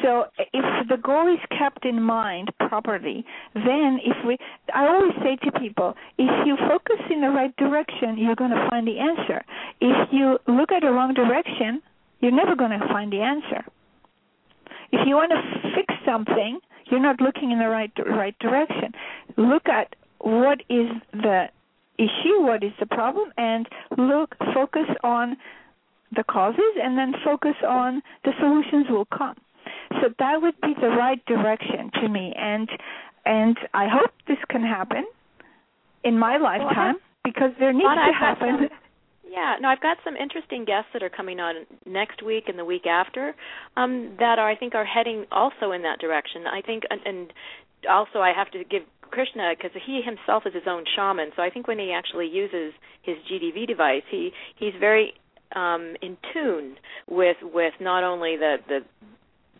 So if the goal is kept in mind properly, then if we, I always say to people, if you focus in the right direction, you're going to find the answer. If you look at the wrong direction, you're never going to find the answer. If you want to fix something, you're not looking in the right right direction. Look at what is the issue, what is the problem, and look, focus on the causes, and then focus on the solutions will come. So that would be the right direction to me, and and I hope this can happen in my lifetime because there needs to happen. Yeah, no, I've got some interesting guests that are coming on next week and the week after um, that are I think are heading also in that direction. I think, and, and also I have to give Krishna because he himself is his own shaman. So I think when he actually uses his GDV device, he he's very um, in tune with with not only the the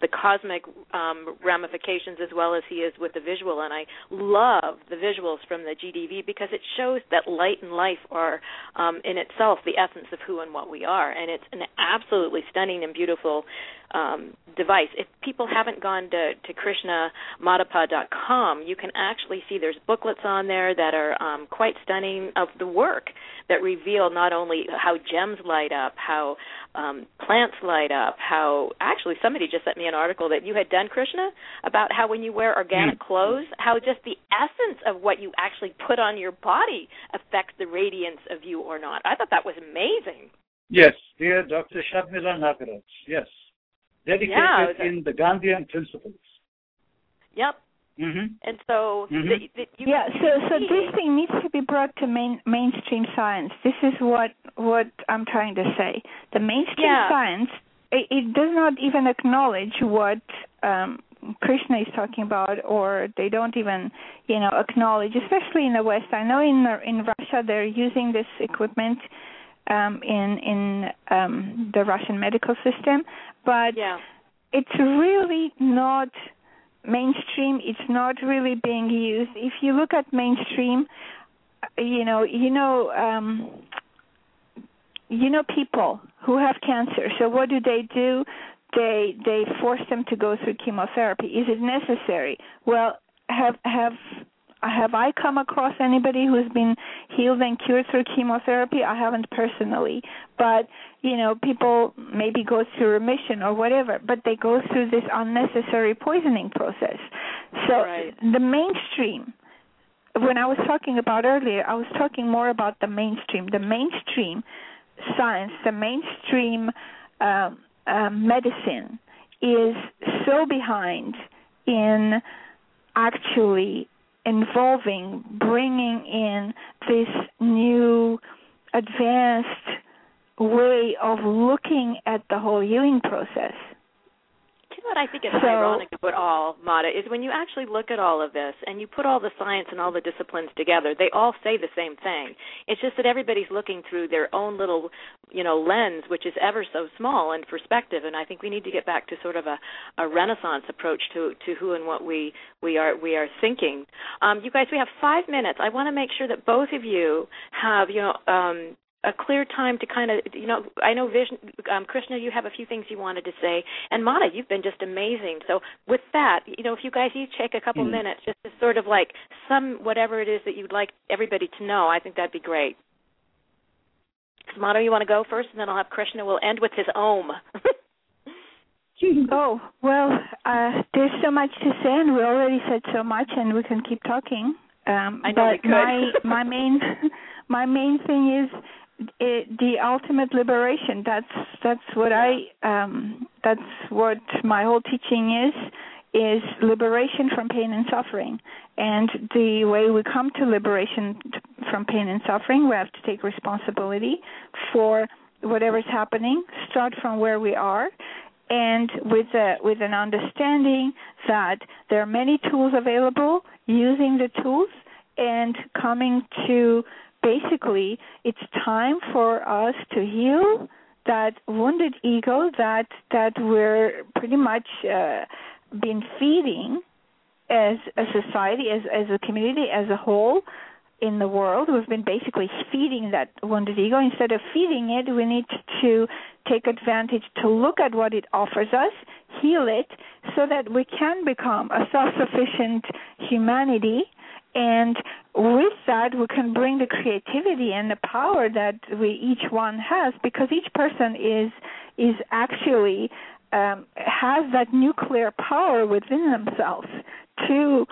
the cosmic um, ramifications as well as he is with the visual. And I love the visuals from the GDV because it shows that light and life are um, in itself the essence of who and what we are. And it's an absolutely stunning and beautiful um, device. If people haven't gone to, to KrishnaMadappa.com, you can actually see there's booklets on there that are um, quite stunning of the work that reveal not only how gems light up, how um, plants light up, how actually somebody just sent me an article that you had done, Krishna, about how when you wear organic mm. clothes, how just the essence of what you actually put on your body affects the radiance of you or not. I thought that was amazing. Yes, dear Dr. Shabmila Nagaraj. Yes dedicated yeah, in the Gandhian principles. Yep. Mm-hmm. And so, mm-hmm. the, the, yeah. So, so this thing needs to be brought to main mainstream science. This is what what I'm trying to say. The mainstream yeah. science it, it, does not even acknowledge what um, Krishna is talking about, or they don't even, you know, acknowledge. Especially in the West, I know in in Russia they're using this equipment um, in in um, the Russian medical system, but yeah. it's really not mainstream. It's not really being used. If you look at mainstream, you know, you know, um, you know people who have cancer. So what do they do? They they force them to go through chemotherapy. Is it necessary? Well, have have have I come across anybody who's been healed and cured through chemotherapy? I haven't personally, but you know, people maybe go through remission or whatever, but they go through this unnecessary poisoning process. So right. the mainstream when I was talking about earlier, I was talking more about the mainstream, the mainstream science, the mainstream uh, uh, medicine is so behind in actually involving bringing in this new advanced way of looking at the whole healing process. What I think is So- ironic it all, Mata, is when you actually look at all of this and you put all the science and all the disciplines together, they all say the same thing. It's just that everybody's looking through their own little, you know, lens, which is ever so small in perspective. And I think we need to get back to sort of a, a Renaissance approach to to who and what we we are we are thinking. Um, you guys, we have five minutes. I want to make sure that both of you have, you know. Um, a clear time to kind of you know I know Vision um, Krishna you have a few things you wanted to say and Mata you've been just amazing so with that you know if you guys each take a couple Mm. minutes just to sort of like sum whatever it is that you'd like everybody to know I think that'd be great so Mata you want to go first and then I'll have Krishna we'll end with his ohm [LAUGHS] Oh well, uh, there's so much to say, and we already said so much, and we can keep talking. Um, I know we but could. my [LAUGHS] my main my main thing is it, the ultimate liberation. That's that's what I um, that's what my whole teaching is is liberation from pain and suffering. And the way we come to liberation from pain and suffering, we have to take responsibility for whatever's happening. Start from where we are and with a, with an understanding that there are many tools available, using the tools and coming to basically it's time for us to heal that wounded ego that that we're pretty much uh, been feeding as a society, as as a community, as a whole in the world. We've been basically feeding that wounded ego. Instead of feeding it, we need to take advantage to look at what it offers us, heal it, so that we can become a self-sufficient humanity. And with that, we can bring the creativity and the power that we each one has, because each person is is actually um, has that nuclear power within themselves to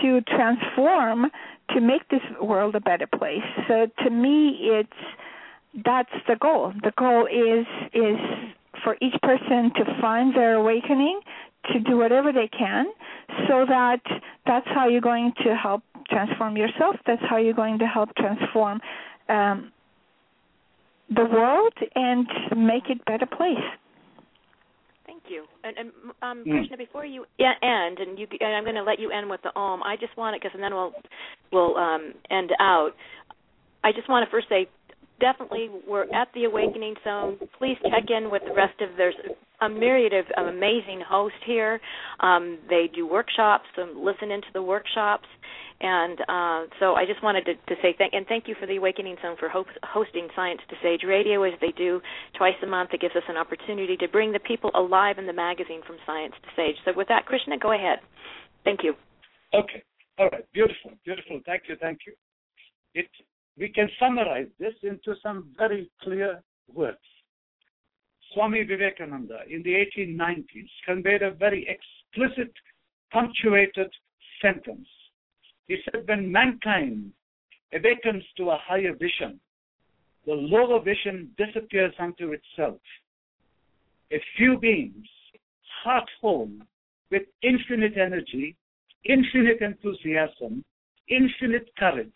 to transform to make this world a better place. So to me, it's that's the goal. The goal is is for each person to find their awakening, to do whatever they can, so that that's how you're going to help transform yourself. That's how you're going to help transform um, the world and make it a better place. Thank you. And, and um, Mm. Krishna, before you end, and you, and I'm going to let you end with the Om. I just want to, because then we'll we'll um, end out. I just want to first say, definitely, we're at the Awakening Zone. Please check in with the rest of. There's a myriad of, amazing hosts here. Um, they do workshops. Um, listen into the workshops. And uh, so I just wanted to, to say thank and thank you for the Awakening Zone for host, hosting Science to Sage Radio as they do twice a month. It gives us an opportunity to bring the people alive in the magazine from Science to Sage. So with that, Krishna, go ahead. Thank you. Okay. All right. Beautiful. Beautiful. Thank you. Thank you. It we can summarize this into some very clear words. Swami Vivekananda in the 1890s conveyed a very explicit, punctuated sentence. He said, when mankind awakens to a higher vision, the lower vision disappears unto itself. A few beings, heart whole, with infinite energy, infinite enthusiasm, infinite courage,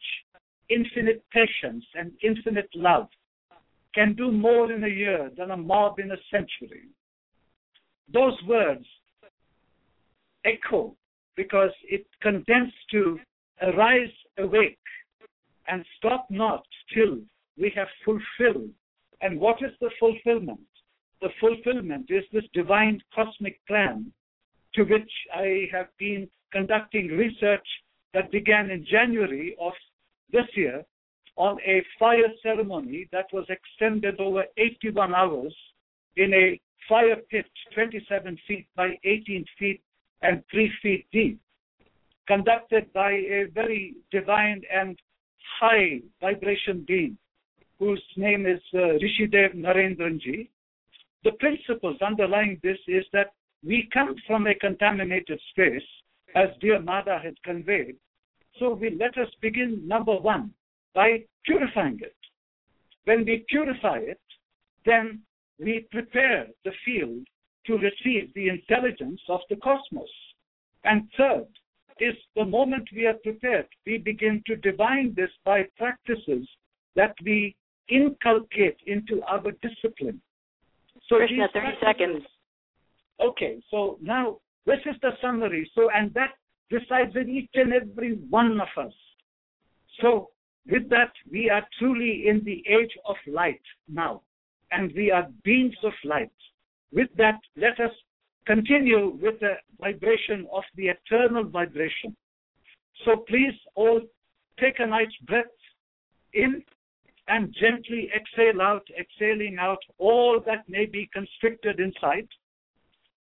infinite patience, and infinite love can do more in a year than a mob in a century. Those words echo because it condensed to arise awake and stop not till we have fulfilled. And what is the fulfillment? The fulfillment is this divine cosmic plan to which I have been conducting research that began in January of this year on a fire ceremony that was extended over 81 hours in a fire pit 27 feet by 18 feet and 3 feet deep, conducted by a very divine and high vibration being whose name is uh, Rishidev Narendranji. The principles underlying this is that we come from a contaminated space, as dear Mata had conveyed. So we let us begin number one by purifying it. When we purify it, then we prepare the field to receive the intelligence of the cosmos. And third is the moment we are prepared, we begin to divine this by practices that we inculcate into our discipline. So Krishna, these 30 seconds. Okay, so now this is the summary. So, and that resides in each and every one of us. So, with that, we are truly in the age of light now, and we are beings of light. With that, let us continue with the vibration of the eternal vibration. So please all take a nice breath in and gently exhale out, exhaling out all that may be constricted inside.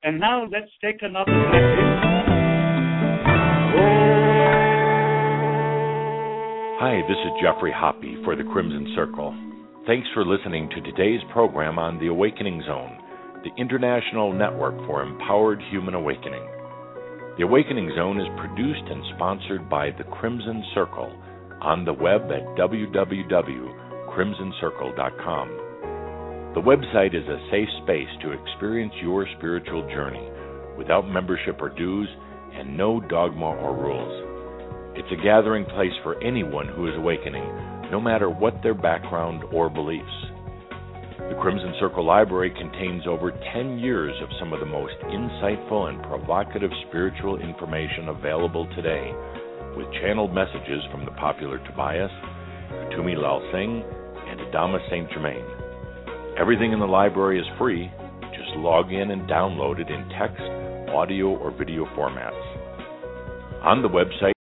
And now let's take another breath in. Hi, this is Geoffrey Hoppe for the Crimson Circle. Thanks for listening to today's program on The Awakening Zone, the international network for empowered human awakening. The Awakening Zone is produced and sponsored by the Crimson Circle on the web at www.crimsoncircle.com. The website is a safe space to experience your spiritual journey without membership or dues and no dogma or rules. It's a gathering place for anyone who is awakening, no matter what their background or beliefs. The Crimson Circle Library contains over 10 years of some of the most insightful and provocative spiritual information available today, with channeled messages from the popular Tobias, Tumi Lal Singh, and Adamus St. Germain. Everything in the library is free. Just log in and download it in text, audio, or video formats. On the website,